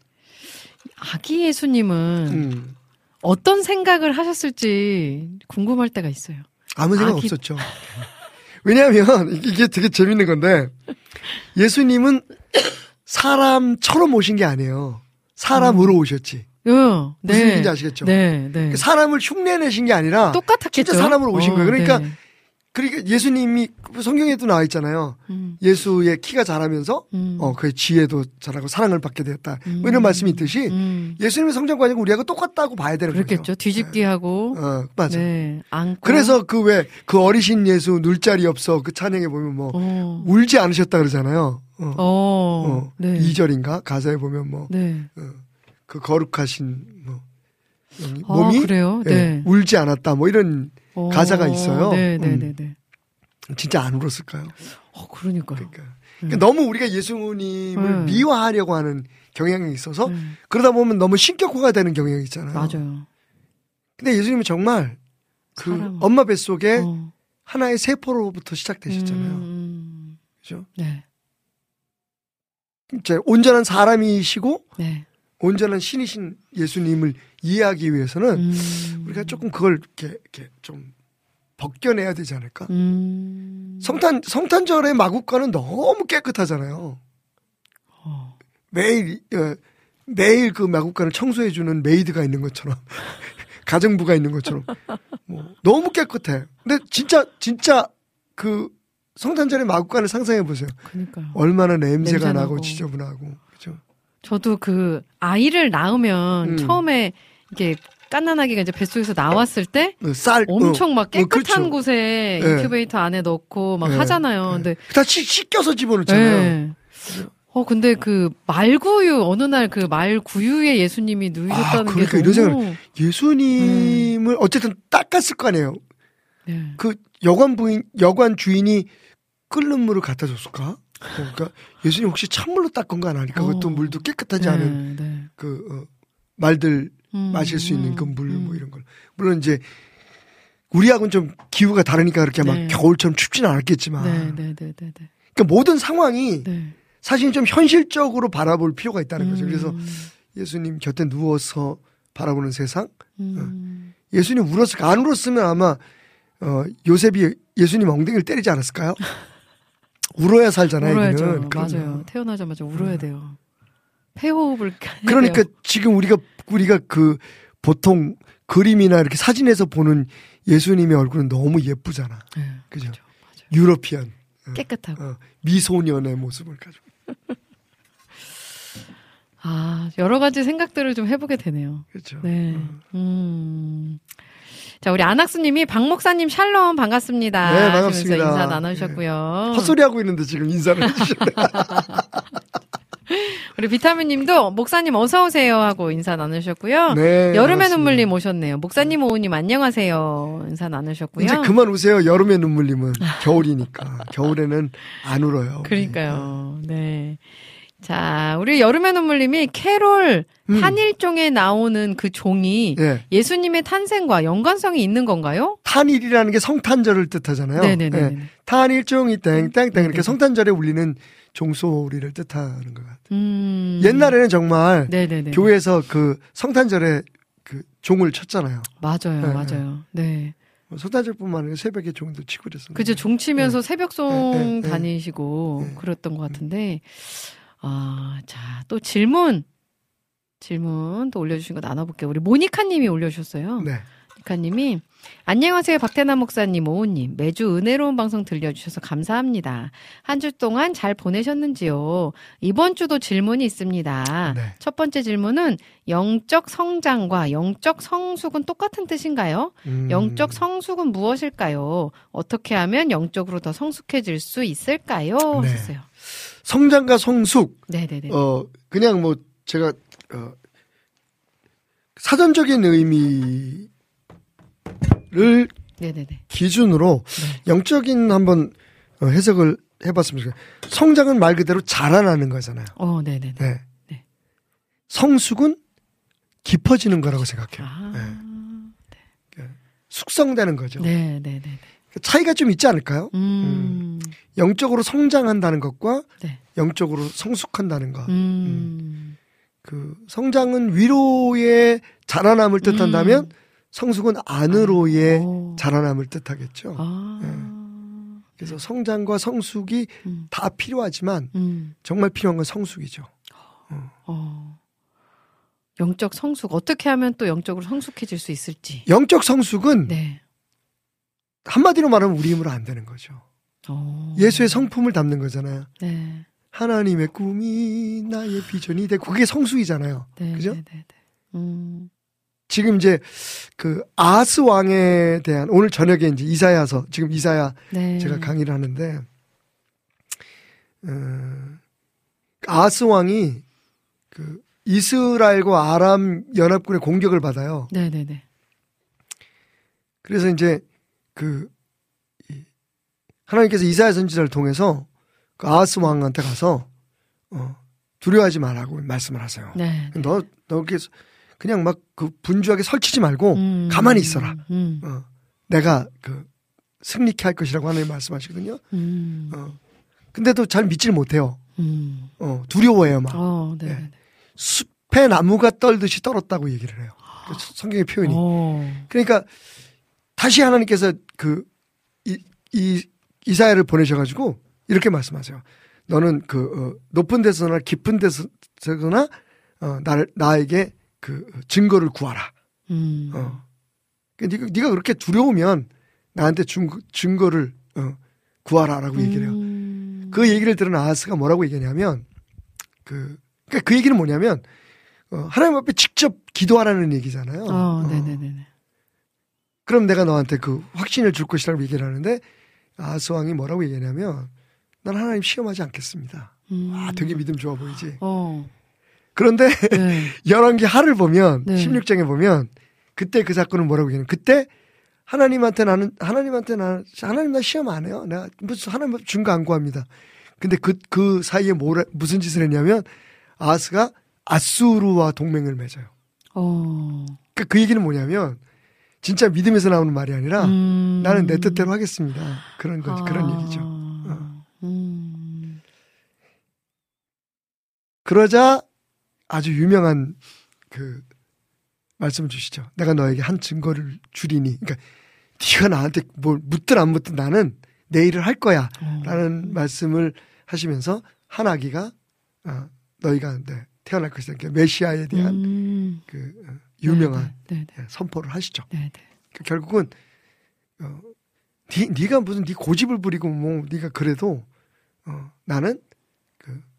Speaker 1: 아기 예수님은
Speaker 4: 음.
Speaker 1: 어떤 생각을 하셨을지 궁금할 때가 있어요.
Speaker 4: 아무 생각
Speaker 1: 아기-
Speaker 4: 없었죠. 왜냐하면 이게 되게 재밌는 건데 예수님은 사람처럼 오신 게 아니에요. 사람으로 오셨지.
Speaker 1: 어,
Speaker 4: 무슨 얘기인지 아시겠죠?
Speaker 1: 네, 네.
Speaker 4: 그 사람을 흉내내신 게 아니라
Speaker 1: 똑같았겠죠.
Speaker 4: 진짜 사람으로 오신
Speaker 1: 어,
Speaker 4: 거예요. 그러니까
Speaker 1: 네.
Speaker 4: 그러니까 예수님이 성경에도 나와 있잖아요.
Speaker 1: 음,
Speaker 4: 예수의 키가 자라면서
Speaker 1: 음,
Speaker 4: 어 그의 지혜도 자라고 사랑을 받게 되었다.
Speaker 1: 음.
Speaker 4: 뭐 이런 말씀이 있듯이
Speaker 1: 음.
Speaker 4: 예수님의 성장관이고 우리하고 똑같다고 봐야 되는
Speaker 1: 그렇겠죠.
Speaker 4: 거죠.
Speaker 1: 뒤집기 하고,
Speaker 4: 어 맞아.
Speaker 1: 네, 안고.
Speaker 4: 그래서 그 왜 그 어리신 예수 눌 자리 없어 그 찬양에 보면 뭐
Speaker 1: 어,
Speaker 4: 울지 않으셨다 그러잖아요. 어.
Speaker 1: 어,
Speaker 4: 어.
Speaker 1: 네,
Speaker 4: 2절인가 가사에 보면 뭐 그
Speaker 1: 네.
Speaker 4: 거룩하신 뭐
Speaker 1: 아,
Speaker 4: 몸이? 예,
Speaker 1: 네.
Speaker 4: 울지 않았다 뭐 이런
Speaker 1: 어,
Speaker 4: 가사가 있어요.
Speaker 1: 네, 네,
Speaker 4: 음.
Speaker 1: 네, 네.
Speaker 4: 진짜 안 울었을까요?
Speaker 1: 어, 그러니까요.
Speaker 4: 그러니까, 그러니까 너무 우리가 예수님을
Speaker 1: 음.
Speaker 4: 미화하려고 하는 경향이 있어서
Speaker 1: 네,
Speaker 4: 그러다 보면 너무 신격화가 되는 경향이 있잖아요.
Speaker 1: 맞아요.
Speaker 4: 근데 예수님은 정말 그
Speaker 1: 사람.
Speaker 4: 엄마 뱃속에
Speaker 1: 어,
Speaker 4: 하나의 세포로부터 시작되셨잖아요.
Speaker 1: 음,
Speaker 4: 그죠?
Speaker 1: 네,
Speaker 4: 이제 온전한 사람이시고
Speaker 1: 네.
Speaker 4: 온전한 신이신 예수님을 이해하기 위해서는
Speaker 1: 음,
Speaker 4: 우리가 조금 그걸 이렇게, 이렇게 좀 벗겨내야 되지 않을까?
Speaker 1: 음,
Speaker 4: 성탄 성탄절의 마구간은 너무 깨끗하잖아요.
Speaker 1: 어,
Speaker 4: 매일 어, 매일 그 마구간을 청소해 주는 maid가 있는 것처럼 가정부가 있는 것처럼 뭐 너무 깨끗해. 근데 진짜 진짜 그 성탄절의 마국간을 상상해 보세요. 얼마나 냄새가
Speaker 1: 냄새
Speaker 4: 나고. 지저분하고?
Speaker 1: 저도 그 아이를 낳으면
Speaker 4: 음.
Speaker 1: 처음에 이게 깐난아기가 이제 뱃속에서 나왔을 때
Speaker 4: 어, 쌀
Speaker 1: 엄청 막
Speaker 4: 어,
Speaker 1: 깨끗한
Speaker 4: 그렇죠.
Speaker 1: 곳에
Speaker 4: 네.
Speaker 1: 인큐베이터 안에 넣고 막
Speaker 4: 네.
Speaker 1: 하잖아요.
Speaker 4: 네.
Speaker 1: 근데
Speaker 4: 다 씻, 씻겨서 집어넣잖아요.
Speaker 1: 네. 어 근데 그 말구유 어느 날 그 말구유에 예수님이 누이셨다는
Speaker 4: 아, 그러니까
Speaker 1: 게 너무
Speaker 4: 예수님을 어쨌든 닦았을 거 아니에요.
Speaker 1: 네.
Speaker 4: 그 여관 부인 여관 주인이 끓는 물을 갖다 줬을까? 어, 그러니까 예수님 혹시 찬물로 닦은 거 아닐까? 그것도
Speaker 1: 어.
Speaker 4: 물도 깨끗하지 않은
Speaker 1: 네, 네.
Speaker 4: 그 어, 말들
Speaker 1: 음,
Speaker 4: 마실 수 있는 그
Speaker 1: 음,
Speaker 4: 물뭐
Speaker 1: 음.
Speaker 4: 이런 걸 물론 이제 우리하고는 좀 기후가 다르니까 그렇게 막
Speaker 1: 네.
Speaker 4: 겨울처럼 춥지는 않았겠지만
Speaker 1: 네, 네, 네, 네, 네.
Speaker 4: 그러니까 모든 상황이
Speaker 1: 네.
Speaker 4: 사실 좀 현실적으로 바라볼 필요가 있다는 거죠. 그래서
Speaker 1: 음,
Speaker 4: 예수님 곁에 누워서 바라보는 세상
Speaker 1: 음,
Speaker 4: 예수님 울었을까? 안 울었으면 아마 어, 요셉이 예수님 엉덩이를 때리지 않았을까요? 울어야 살잖아요.
Speaker 1: 울어야죠. 맞아요. 태어나자마자 울어야 돼요. 폐호흡을
Speaker 4: 그러니까
Speaker 1: 돼요.
Speaker 4: 지금 우리가 우리가 그 보통 그림이나 이렇게 사진에서 보는 예수님의 얼굴은 너무 예쁘잖아.
Speaker 1: 네,
Speaker 4: 그죠?
Speaker 1: 그렇죠.
Speaker 4: 유러피안
Speaker 1: 깨끗하고.
Speaker 4: 어, 미소년의 모습을 가지고.
Speaker 1: 아, 여러 가지 생각들을 좀 해보게 되네요.
Speaker 4: 그렇죠.
Speaker 1: 네. 음. 자, 우리 안학수님이 박 목사님 샬롬 반갑습니다.
Speaker 4: 네, 반갑습니다. 네.
Speaker 1: 인사 나누셨고요.
Speaker 4: 헛소리 하고 있는데 지금 인사를 해주셨네.
Speaker 1: 우리 비타민님도 목사님 어서 오세요 하고 인사 나누셨고요.
Speaker 4: 네,
Speaker 1: 여름의. 눈물님 오셨네요. 목사님 오우님 안녕하세요. 인사 나누셨고요.
Speaker 4: 이제 그만 우세요. 여름의 눈물님은 겨울이니까 겨울에는 안 울어요.
Speaker 1: 그러니까요. 네. 자, 우리 여름의 눈물님이 캐롤
Speaker 4: 음.
Speaker 1: 한일종에 나오는 그 종이
Speaker 4: 예.
Speaker 1: 예수님의 탄생과 연관성이 있는 건가요?
Speaker 4: 탄일이라는 게 성탄절을 뜻하잖아요.
Speaker 1: 네네네.
Speaker 4: 예. 탄일종이 땡땡땡. 이렇게 성탄절에 울리는 종소리를 뜻하는 것 같아요.
Speaker 1: 음.
Speaker 4: 옛날에는 정말
Speaker 1: 네네네.
Speaker 4: 교회에서 그 성탄절에 그 종을 쳤잖아요.
Speaker 1: 맞아요,
Speaker 4: 네,
Speaker 1: 맞아요. 네.
Speaker 4: 뭐 성탄절뿐만 아니라 새벽에 종도 치고 그랬었는데.
Speaker 1: 그죠. 종 치면서 새벽송
Speaker 4: 네, 네, 네.
Speaker 1: 다니시고
Speaker 4: 네.
Speaker 1: 그랬던 것 같은데. 아, 자, 또 질문. 질문 또 올려주신 거 나눠볼게요. 우리 모니카 님이 올려주셨어요.
Speaker 4: 네.
Speaker 1: 모니카님이 안녕하세요. 박태남 목사님, 오우님. 매주 은혜로운 방송 들려주셔서 감사합니다. 한 주 동안 잘 보내셨는지요? 이번 주도 질문이 있습니다.
Speaker 4: 네.
Speaker 1: 첫 번째 질문은 영적 성장과 영적 성숙은 똑같은 뜻인가요?
Speaker 4: 음.
Speaker 1: 영적 성숙은 무엇일까요? 어떻게 하면 영적으로 더 성숙해질 수 있을까요?
Speaker 4: 네.
Speaker 1: 하셨어요.
Speaker 4: 성장과 성숙.
Speaker 1: 네네네.
Speaker 4: 어 그냥 뭐 제가 어 사전적인 의미를
Speaker 1: 네네네.
Speaker 4: 기준으로
Speaker 1: 네.
Speaker 4: 영적인 한번 어, 해석을 해봤으면 좋겠어요. 성장은 말 그대로 자라나는 거잖아요.
Speaker 1: 어, 네네네.
Speaker 4: 네.
Speaker 1: 네.
Speaker 4: 성숙은 깊어지는 거라고 생각해요.
Speaker 1: 아.
Speaker 4: 숙성되는 거죠.
Speaker 1: 네네네.
Speaker 4: 차이가 좀 있지 않을까요?
Speaker 1: 음.
Speaker 4: 영적으로 성장한다는 것과
Speaker 1: 네.
Speaker 4: 영적으로 성숙한다는 것.
Speaker 1: 음.
Speaker 4: 그 성장은 위로의 자라남을 뜻한다면 성숙은 안으로의
Speaker 1: 오.
Speaker 4: 자라남을 뜻하겠죠.
Speaker 1: 아.
Speaker 4: 그래서 성장과 성숙이
Speaker 1: 음.
Speaker 4: 다 필요하지만
Speaker 1: 음.
Speaker 4: 정말 필요한 건 성숙이죠.
Speaker 1: 어. 영적 성숙 어떻게 하면 또 영적으로 성숙해질 수 있을지.
Speaker 4: 영적 성숙은
Speaker 1: 네.
Speaker 4: 한마디로 말하면 우리 힘으로 안 되는 거죠.
Speaker 1: 어.
Speaker 4: 예수의 성품을 담는 거잖아요.
Speaker 1: 네.
Speaker 4: 하나님의 꿈이 나의 비전이 돼. 그게 성숙이잖아요.
Speaker 1: 네.
Speaker 4: 그죠?
Speaker 1: 네, 네, 네. 음.
Speaker 4: 지금 이제 그 아하스 왕에 대한 오늘 저녁에 이제 이사야서 지금 이사야
Speaker 1: 네.
Speaker 4: 제가 강의를 하는데 어, 아하스 왕이 그 이스라엘과 아람 연합군의 공격을 받아요.
Speaker 1: 네, 네, 네.
Speaker 4: 그래서 이제 그 이, 하나님께서 이사야 선지자를 통해서 그 아하스 왕한테 가서 어, 두려워하지 말라고 말씀을 하세요.
Speaker 1: 네. 네.
Speaker 4: 너, 너 그냥 막 그 분주하게 설치지 말고
Speaker 1: 음.
Speaker 4: 가만히 있어라.
Speaker 1: 음.
Speaker 4: 어, 내가 그 승리케 할 것이라고 하나님 말씀하시거든요.
Speaker 1: 음.
Speaker 4: 어. 근데도 잘 믿질 못해요.
Speaker 1: 음.
Speaker 4: 어, 두려워해요, 막.
Speaker 1: 어, 네.
Speaker 4: 예.
Speaker 1: 네.
Speaker 4: 숲에 나무가 떨듯이 떨었다고 얘기를 해요. 그 성경의 표현이.
Speaker 1: 어.
Speaker 4: 그러니까 다시 하나님께서 그, 이, 이, 이사야를 보내셔가지고 이렇게 말씀하세요. 너는 그, 어, 높은 데서나 깊은 데서나, 어, 나를, 나에게 그 증거를 구하라.
Speaker 1: 음.
Speaker 4: 어. 그러니까 네가, 네가 그렇게 두려우면 나한테 증거, 증거를, 어, 구하라라고 얘기를 해요.
Speaker 1: 음.
Speaker 4: 그 얘기를 들은 아하스가 뭐라고 얘기하냐면 그, 그러니까 그 얘기는 뭐냐면 어, 하나님 앞에 직접 기도하라는 얘기잖아요.
Speaker 1: 어,
Speaker 4: 어.
Speaker 1: 네, 네, 네, 네.
Speaker 4: 그럼 내가 너한테 그 확신을 줄 것이라고 얘기를 하는데 아하스 왕이 뭐라고 얘기하냐면 난 하나님 시험하지 않겠습니다.
Speaker 1: 음.
Speaker 4: 아, 되게 믿음 좋아 보이지.
Speaker 1: 어.
Speaker 4: 그런데
Speaker 1: 네.
Speaker 4: 열왕기 하를 보면
Speaker 1: 네.
Speaker 4: 16장에 보면 그때 그 사건은 뭐라고 얘기하냐면 그때 하나님한테 나는 하나님한테 나는 하나님 나 시험 안 해요. 내가 무슨 하나님 준거 안 구합니다. 근데 그그 사이에 뭐라 무슨 짓을 했냐면 아스가 아수르와 동맹을 맺어요.
Speaker 1: 어.
Speaker 4: 그러니까 그 얘기는 뭐냐면 진짜 믿음에서 나오는 말이 아니라
Speaker 1: 음.
Speaker 4: 나는 내 뜻대로 하겠습니다. 그런 그런
Speaker 1: 아.
Speaker 4: 얘기죠. 어.
Speaker 1: 음.
Speaker 4: 그러자 아주 유명한 그 말씀을 주시죠. 내가 너에게 한 증거를 주리니. 그러니까 네가 나한테 뭘 묻든 안 묻든 나는 내 일을 할 거야.
Speaker 1: 어.
Speaker 4: 라는 말씀을 하시면서 한 아기가 어, 너희가 네, 태어날 것이다. 그러니까 메시아에 대한
Speaker 1: 음.
Speaker 4: 그 어, 유명한
Speaker 1: 네, 네,
Speaker 4: 예, 선포를 하시죠.
Speaker 1: 네, 네.
Speaker 4: 그 결국은 어, 네, 네가 무슨 네 고집을 부리고 뭐 네가 그래도 어, 나는 그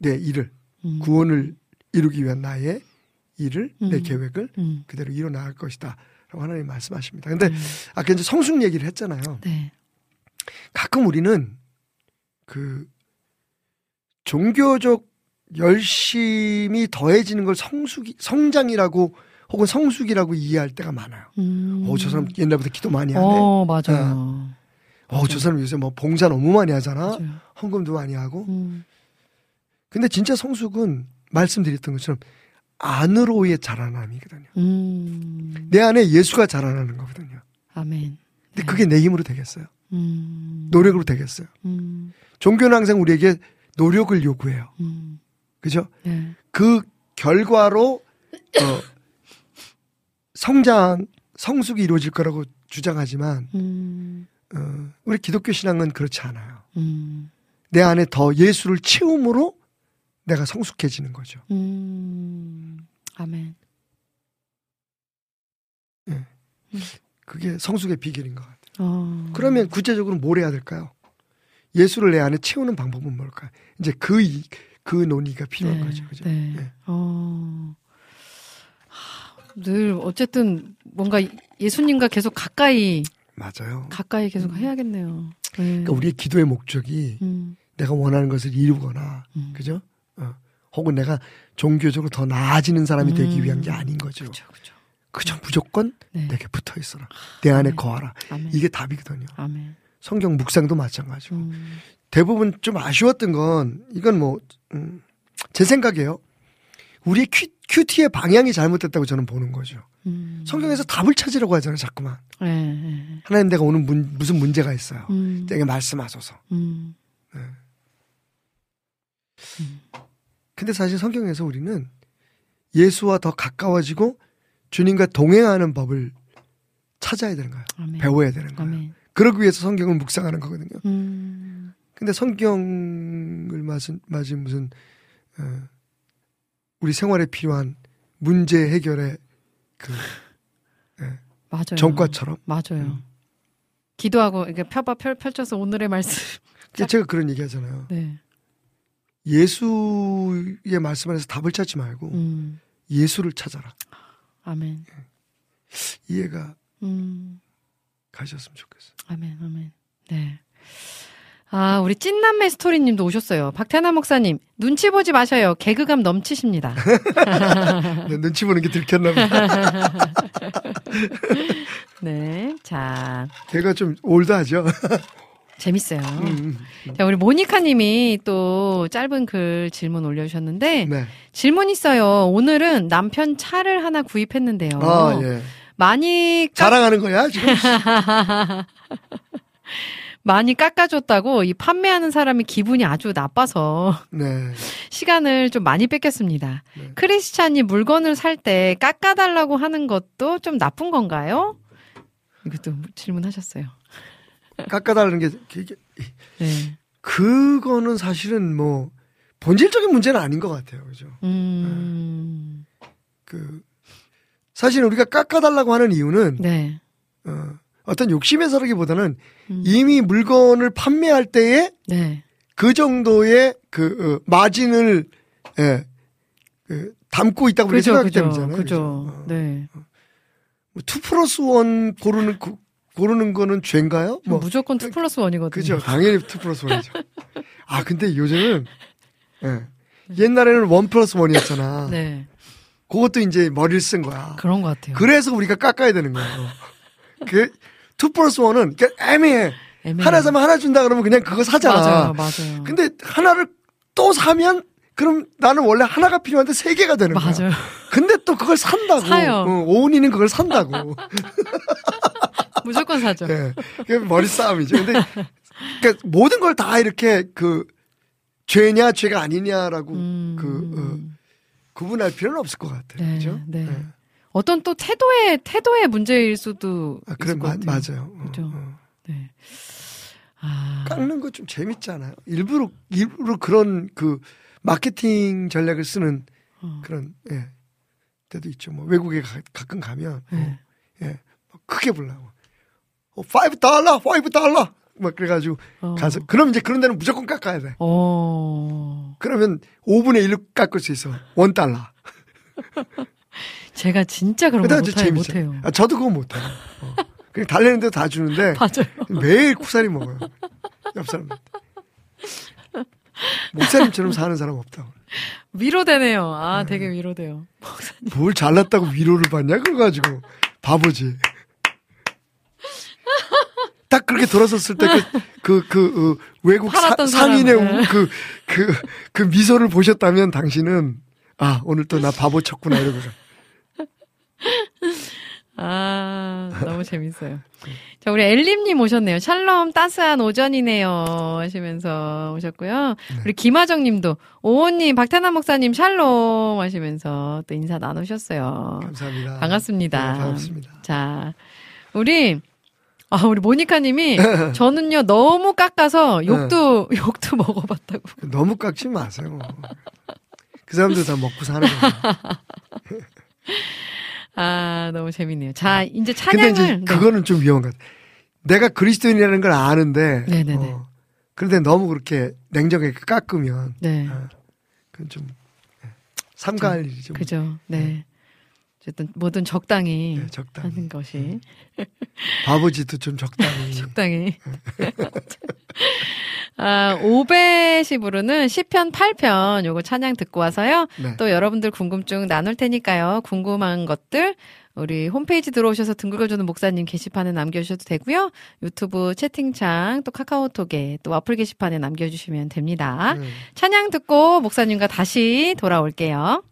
Speaker 4: 내 일을
Speaker 1: 음.
Speaker 4: 구원을 이루기 위한 나의 일을 내
Speaker 1: 음.
Speaker 4: 계획을
Speaker 1: 음.
Speaker 4: 그대로 이뤄 나갈 것이다. 라고 하나님 말씀하십니다. 근데
Speaker 1: 음.
Speaker 4: 아까 이제 성숙 얘기를 했잖아요.
Speaker 1: 네.
Speaker 4: 가끔 우리는 그 종교적 열심이 더해지는 걸 성숙이 성장이라고 혹은 성숙이라고 이해할 때가 많아요.
Speaker 1: 음.
Speaker 4: 어, 저 사람 옛날부터 기도 많이 하네.
Speaker 1: 어, 맞아요.
Speaker 4: 어, 저 사람 요새 뭐 봉사 너무 많이 하잖아.
Speaker 1: 맞아요.
Speaker 4: 헌금도 많이 하고.
Speaker 1: 음.
Speaker 4: 근데 진짜 성숙은 말씀드렸던 것처럼 안으로의 자라남이거든요.
Speaker 1: 음.
Speaker 4: 내 안에 예수가 자라나는 거거든요.
Speaker 1: 아멘.
Speaker 4: 근데 그게 내 힘으로 되겠어요.
Speaker 1: 음.
Speaker 4: 노력으로 되겠어요.
Speaker 1: 음.
Speaker 4: 종교는 항상 우리에게 노력을 요구해요.
Speaker 1: 음.
Speaker 4: 그죠?
Speaker 1: 네.
Speaker 4: 그 결과로 어, 성장, 성숙이 이루어질 거라고 주장하지만
Speaker 1: 음.
Speaker 4: 어, 우리 기독교 신앙은 그렇지 않아요.
Speaker 1: 음.
Speaker 4: 내 안에 더 예수를 채움으로 내가 성숙해지는 거죠.
Speaker 1: 음. 아멘.
Speaker 4: 그게 성숙의 비결인 것 같아요.
Speaker 1: 어.
Speaker 4: 그러면 구체적으로 뭘 해야 될까요? 예수를 내 안에 채우는 방법은 뭘까요? 이제 그, 이- 그 논의가 필요한
Speaker 1: 네,
Speaker 4: 거죠. 그죠?
Speaker 1: 네.
Speaker 4: 예.
Speaker 1: 어. 하, 늘 어쨌든 뭔가 예수님과 계속 가까이
Speaker 4: 맞아요.
Speaker 1: 가까이 계속 해야겠네요. 네.
Speaker 4: 그러니까 우리의 기도의 목적이
Speaker 1: 음.
Speaker 4: 내가 원하는 것을 이루거나,
Speaker 1: 음.
Speaker 4: 그죠? 어. 혹은 내가 종교적으로 더 나아지는 사람이 되기
Speaker 1: 음.
Speaker 4: 위한 게 아닌 거죠.
Speaker 1: 그렇죠, 그렇죠.
Speaker 4: 그저 무조건
Speaker 1: 네.
Speaker 4: 내게 붙어 있어라. 내 안에
Speaker 1: 아멘.
Speaker 4: 거하라.
Speaker 1: 아멘.
Speaker 4: 이게 답이거든요.
Speaker 1: 아멘.
Speaker 4: 성경 묵상도 마찬가지고.
Speaker 1: 음.
Speaker 4: 대부분 좀 아쉬웠던 건 이건 뭐제 생각이에요. 우리의 큐, 큐티의 방향이 잘못됐다고 저는 보는 거죠.
Speaker 1: 음.
Speaker 4: 성경에서 답을 찾으려고 하잖아요, 자꾸만.
Speaker 1: 네, 네.
Speaker 4: 하나님 내가 오늘 문- 무슨 문제가 있어요.
Speaker 1: 음.
Speaker 4: 내게 말씀하소서.
Speaker 1: 음.
Speaker 4: 근데 사실 성경에서 우리는 예수와 더 가까워지고 주님과 동행하는 법을 찾아야 되는 거예요.
Speaker 1: 아멘.
Speaker 4: 배워야 되는 거예요.
Speaker 1: 아멘.
Speaker 4: 그러기 위해서 성경을 묵상하는 거거든요.
Speaker 1: 음.
Speaker 4: 근데 성경을 맞은, 맞은 무슨, 어, 우리 생활에 필요한 문제 해결의 그
Speaker 1: 맞아요.
Speaker 4: 전과처럼.
Speaker 1: 맞아요.
Speaker 4: 음.
Speaker 1: 기도하고 이렇게 펴봐 펼, 펼쳐서 오늘의 말씀.
Speaker 4: 그게 제가 그런 얘기 하잖아요.
Speaker 1: 네.
Speaker 4: 예수의 말씀 안에서 답을 찾지 말고
Speaker 1: 음.
Speaker 4: 예수를 찾아라.
Speaker 1: 아멘.
Speaker 4: 이해가
Speaker 1: 음.
Speaker 4: 가셨으면 좋겠어요.
Speaker 1: 아멘, 아멘. 네. 아, 우리 찐남매 스토리님도 오셨어요. 박태남 목사님, 눈치 보지 마셔요. 개그감 넘치십니다.
Speaker 4: 네, 눈치 보는 게 들켰나 보다.
Speaker 1: 네. 자,
Speaker 4: 걔가 좀 올드하죠.
Speaker 1: 재밌어요.
Speaker 4: 음,
Speaker 1: 자, 우리 모니카님이 또 짧은 글 질문 올려주셨는데,
Speaker 4: 네.
Speaker 1: 질문 있어요. 오늘은 남편 차를 하나 구입했는데요.
Speaker 4: 아, 예.
Speaker 1: 많이 깎,
Speaker 4: 자랑하는 거야, 지금?
Speaker 1: 많이 깎아줬다고 이 판매하는 사람이 기분이 아주 나빠서
Speaker 4: 네.
Speaker 1: 시간을 좀 많이 뺏겼습니다.
Speaker 4: 네.
Speaker 1: 크리스찬이 물건을 살 때 깎아달라고 하는 것도 좀 나쁜 건가요? 이것도 질문하셨어요.
Speaker 4: 깎아달라는 게, 이게,
Speaker 1: 네.
Speaker 4: 그거는 사실은 뭐, 본질적인 문제는 아닌 것 같아요. 그죠?
Speaker 1: 음,
Speaker 4: 그, 사실 우리가 깎아달라고 하는 이유는,
Speaker 1: 네.
Speaker 4: 어, 어떤 욕심에서라기보다는
Speaker 1: 음.
Speaker 4: 이미 물건을 판매할 때에
Speaker 1: 네.
Speaker 4: 그 정도의 그, 어, 마진을, 예, 그, 담고 있다고
Speaker 1: 그죠,
Speaker 4: 생각하기
Speaker 1: 그죠,
Speaker 4: 때문이잖아요.
Speaker 1: 그죠.
Speaker 4: 어.
Speaker 1: 네.
Speaker 4: 뭐2 플러스 1 고르는, 고, 고르는 거는 죄인가요? 뭐,
Speaker 1: 무조건 2 플러스 1이거든요.
Speaker 4: 그죠. 당연히 2 플러스 1이죠. 아, 근데 요즘은, 예. 옛날에는 1 플러스 1이었잖아.
Speaker 1: 네.
Speaker 4: 그것도 이제 머리를 쓴 거야.
Speaker 1: 그런 것 같아요.
Speaker 4: 그래서 우리가 깎아야 되는 거예요. 그, 2 플러스 1은 애매해.
Speaker 1: 애매해요.
Speaker 4: 하나 사면 하나 준다 그러면 그냥 그거 사잖아.
Speaker 1: 맞아요, 맞아요.
Speaker 4: 근데 하나를 또 사면 그럼 나는 원래 하나가 필요한데 세 개가 되는 거야.
Speaker 1: 맞아요.
Speaker 4: 근데 또 그걸 산다고.
Speaker 1: 사요.
Speaker 4: 어, 오은이는 그걸 산다고.
Speaker 1: 무조건 사죠.
Speaker 4: 예. 그게 머리 싸움이죠. 근데 그러니까 모든 걸 다 이렇게 그 죄냐 죄가 아니냐라고
Speaker 1: 음.
Speaker 4: 그 어, 구분할 필요는 없을 것 같아요.
Speaker 1: 네,
Speaker 4: 그죠?
Speaker 1: 네.
Speaker 4: 예.
Speaker 1: 어떤 또 태도의 태도의 문제일 수도
Speaker 4: 아, 그래
Speaker 1: 있을 것
Speaker 4: 마,
Speaker 1: 같아요.
Speaker 4: 맞아요. 어,
Speaker 1: 그죠.
Speaker 4: 어.
Speaker 1: 네. 아,
Speaker 4: 깎는 거 좀 재밌잖아요. 일부러 일부러 그런 그 마케팅 전략을 쓰는
Speaker 1: 어.
Speaker 4: 그런 예 때도 있죠. 뭐 외국에 가, 가끔 가면
Speaker 1: 네.
Speaker 4: 어, 예막 크게 불라고 어, 5 달러, 5 달러 막 그래가지고
Speaker 1: 어.
Speaker 4: 가서 그럼 이제 그런 데는 무조건 깎아야 돼.
Speaker 1: 어.
Speaker 4: 그러면 5분의 1로 깎을 수 있어. 1 달러.
Speaker 1: 제가 진짜 그런 거
Speaker 4: 그다가
Speaker 1: 못해요.
Speaker 4: 아, 저도 그거 못해요. 어. 그냥 달래는 데도 다 주는데
Speaker 1: 맞아요.
Speaker 4: 매일 쿠사리 먹어요. 옆 사람들. 목사님처럼 사는 사람 없다고.
Speaker 1: 위로되네요. 아,
Speaker 4: 네.
Speaker 1: 되게 위로돼요.
Speaker 4: 뭘 잘났다고 위로를 받냐? 그거 가지고 바보지. 딱 그렇게 돌아섰을 때 그, 그, 그, 어, 외국 사, 상인의
Speaker 1: 네.
Speaker 4: 우- 그, 그, 그 미소를 보셨다면 당신은 아, 오늘 또 나 바보 쳤구나 이러고서.
Speaker 1: 아, 너무 재밌어요. 자, 우리 엘림님 오셨네요. 샬롬 따스한 오전이네요. 하시면서 오셨고요.
Speaker 4: 네.
Speaker 1: 우리 김하정 님도, 오호님, 박태남 목사님 샬롬 하시면서 또 인사 나누셨어요.
Speaker 4: 감사합니다.
Speaker 1: 반갑습니다.
Speaker 4: 네, 반갑습니다.
Speaker 1: 자, 우리, 아, 우리 모니카 님이, 저는요, 너무 깎아서 욕도,
Speaker 4: 네.
Speaker 1: 욕도 먹어봤다고.
Speaker 4: 너무 깎지 마세요. 그 사람들 다 먹고 사는 거예요.
Speaker 1: 아, 너무 재밌네요. 자, 이제
Speaker 4: 근데
Speaker 1: 찬양을.
Speaker 4: 이제
Speaker 1: 네.
Speaker 4: 그거는 좀 위험한 것 같아. 내가 그리스도인이라는 걸 아는데,
Speaker 1: 네네네.
Speaker 4: 어, 그런데 너무 그렇게 냉정하게 깎으면,
Speaker 1: 네.
Speaker 4: 어, 그건 좀 예, 삼가할 일이 좀
Speaker 1: 그죠. 네. 어쨌든 뭐든 적당히
Speaker 4: 네, 적당히.
Speaker 1: 하는 것이
Speaker 4: 바보짓도 좀 적당히.
Speaker 1: 적당히. 아, 500시 부르는 시편 8편 요거 찬양 듣고 와서요.
Speaker 4: 네.
Speaker 1: 또 여러분들 궁금증 나눌 테니까요. 궁금한 것들 우리 홈페이지 들어오셔서 등 긁어주는 목사님 게시판에 남겨주셔도 되고요. 유튜브 채팅창 또 카카오톡에 또 와플 게시판에 남겨주시면 됩니다.
Speaker 4: 네.
Speaker 1: 찬양 듣고 목사님과 다시 돌아올게요.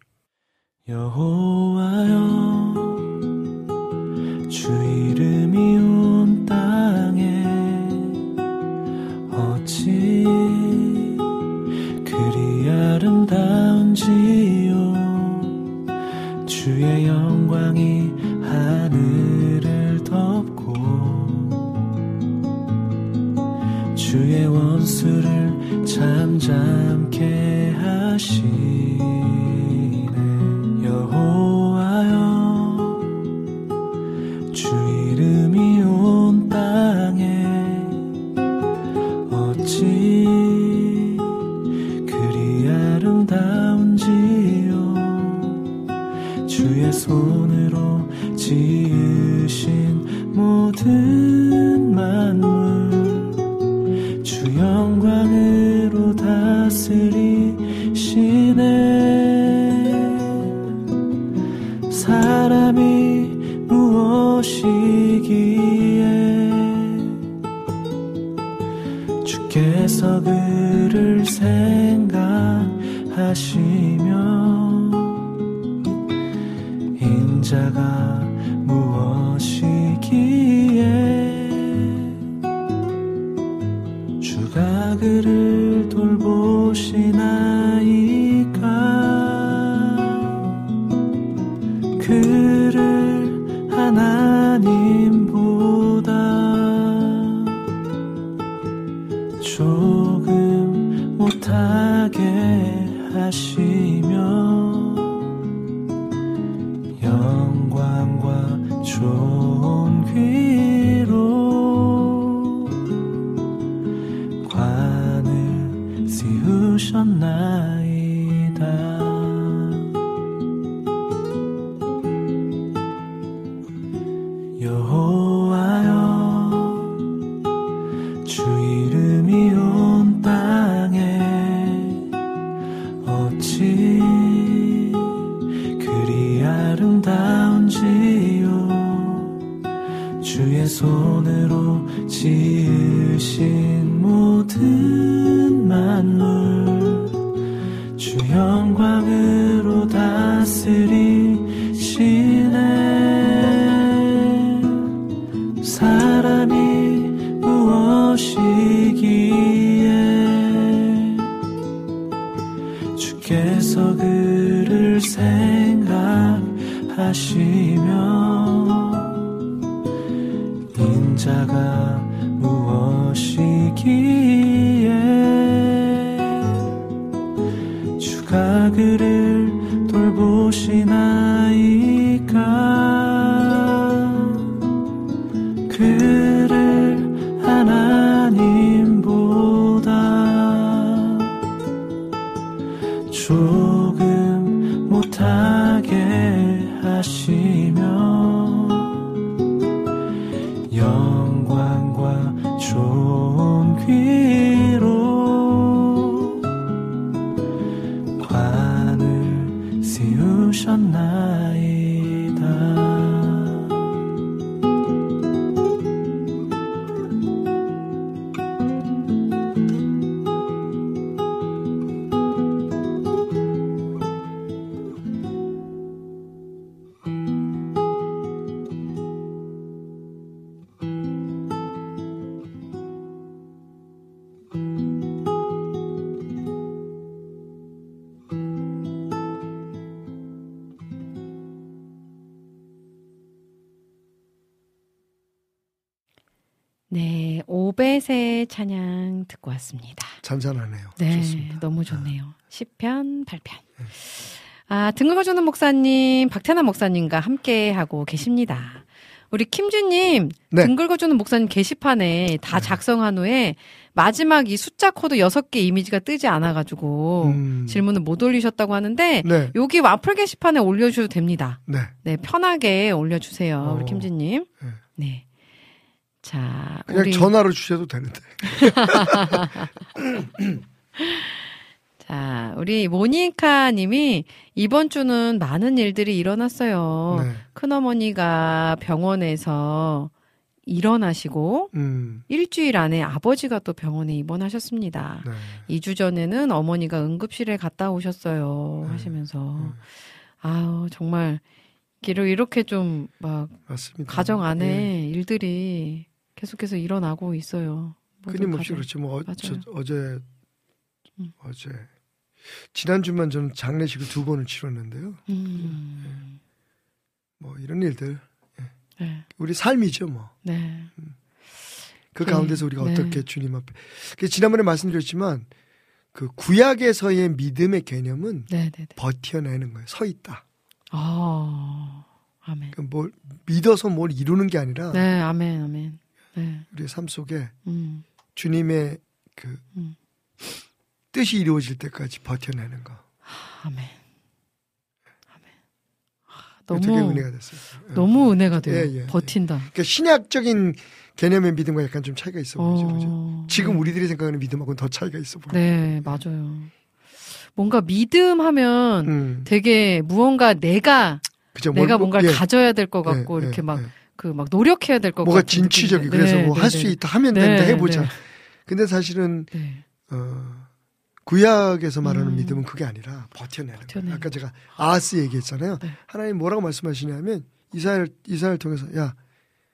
Speaker 5: 여호와여 주 이름이 온 땅에 어찌 그리 아름다운지요? 주의 영광이 하늘을 덮고 주의 원수를 잠잠케 하시네 여호와여 주 이름이 온 땅에 어찌 그리 아름다운지요? 주의 손 생각하시며
Speaker 1: 왔습니다.
Speaker 4: 잔잔하네요.
Speaker 1: 네,
Speaker 4: 좋습니다.
Speaker 1: 너무 좋네요. 시편 8편. 아, 등 긁어주는 목사님, 박태남 목사님과 함께 하고 계십니다. 우리 김주님,
Speaker 4: 네.
Speaker 1: 등 긁어주는 목사님 게시판에 다 작성한 후에 마지막 이 숫자 코드 6개 이미지가 뜨지 않아가지고
Speaker 4: 음.
Speaker 1: 질문을 못 올리셨다고 하는데
Speaker 4: 네.
Speaker 1: 여기 와플 게시판에 올려주셔도 됩니다.
Speaker 4: 네.
Speaker 1: 네, 편하게 올려주세요. 우리
Speaker 4: 어.
Speaker 1: 김주님.
Speaker 4: 네.
Speaker 1: 네. 자,
Speaker 4: 그냥
Speaker 1: 우리
Speaker 4: 전화로 주셔도 되는데.
Speaker 1: 자, 우리 모니카 님이 이번 주는 많은 일들이 일어났어요.
Speaker 4: 네.
Speaker 1: 큰어머니가 병원에서 일어나시고
Speaker 4: 음.
Speaker 1: 일주일 안에 아버지가 또 병원에 입원하셨습니다.
Speaker 4: 네.
Speaker 1: 2주 전에는 어머니가 응급실에 갔다 오셨어요.
Speaker 4: 네.
Speaker 1: 하시면서 아우 정말 이렇게 좀 막. 가정 안에
Speaker 4: 예.
Speaker 1: 일들이 계속해서 일어나고 있어요.
Speaker 4: 끊임없이
Speaker 1: 가정.
Speaker 4: 그렇죠. 뭐 어, 저. 어제
Speaker 1: 음.
Speaker 4: 어제 지난주만 저는 장례식을 두 번을 치렀는데요.
Speaker 1: 음.
Speaker 4: 뭐 이런 일들
Speaker 1: 네.
Speaker 4: 우리 삶이죠, 뭐.
Speaker 1: 네.
Speaker 4: 그
Speaker 1: 네.
Speaker 4: 가운데서 우리가
Speaker 1: 네.
Speaker 4: 어떻게 주님 앞에 그 지난번에 말씀드렸지만 그 구약에서의 믿음의 개념은
Speaker 1: 네, 네, 네.
Speaker 4: 버텨내는 거예요. 서 있다.
Speaker 1: 아. 아멘.
Speaker 4: 그뭘 믿어서 뭘 이루는 게 아니라
Speaker 1: 네, 아멘, 아멘. 네.
Speaker 4: 우리의 삶 속에
Speaker 1: 음.
Speaker 4: 주님의 그
Speaker 1: 음.
Speaker 4: 뜻이 이루어질 때까지 버텨내는 거.
Speaker 1: 아멘. 아멘. 아, 너무
Speaker 4: 은혜가 됐어요. 예.
Speaker 1: 너무 은혜가 돼요.
Speaker 4: 예, 예,
Speaker 1: 버틴다.
Speaker 4: 그러니까 신약적인 개념의 믿음과 약간 좀 차이가 있어 보이죠. 그죠?
Speaker 1: 어,
Speaker 4: 지금
Speaker 1: 네.
Speaker 4: 우리들이 생각하는 믿음하고는 더 차이가 있어 보여요.
Speaker 1: 네, 맞아요. 뭔가 믿음 하면
Speaker 4: 음.
Speaker 1: 되게 무언가 내가
Speaker 4: 그죠?
Speaker 1: 내가
Speaker 4: 뭘-
Speaker 1: 뭔가를
Speaker 4: 예,
Speaker 1: 가져야 될 것 같고
Speaker 4: 예,
Speaker 1: 이렇게
Speaker 4: 예,
Speaker 1: 막
Speaker 4: 예.
Speaker 1: 그 막 노력해야 될 것 같고
Speaker 4: 뭐가 진취적이 그래서 뭐 할 수 있다 하면
Speaker 1: 네,
Speaker 4: 된다 해보자.
Speaker 1: 네.
Speaker 4: 근데 사실은
Speaker 1: 네.
Speaker 4: 어, 구약에서 말하는
Speaker 1: 음.
Speaker 4: 믿음은 그게 아니라 버텨내는
Speaker 1: 버텨내는.
Speaker 4: 아까 제가 아스 얘기했잖아요.
Speaker 1: 네.
Speaker 4: 하나님 뭐라고 말씀하시냐면 이사엘 이사엘 통해서 야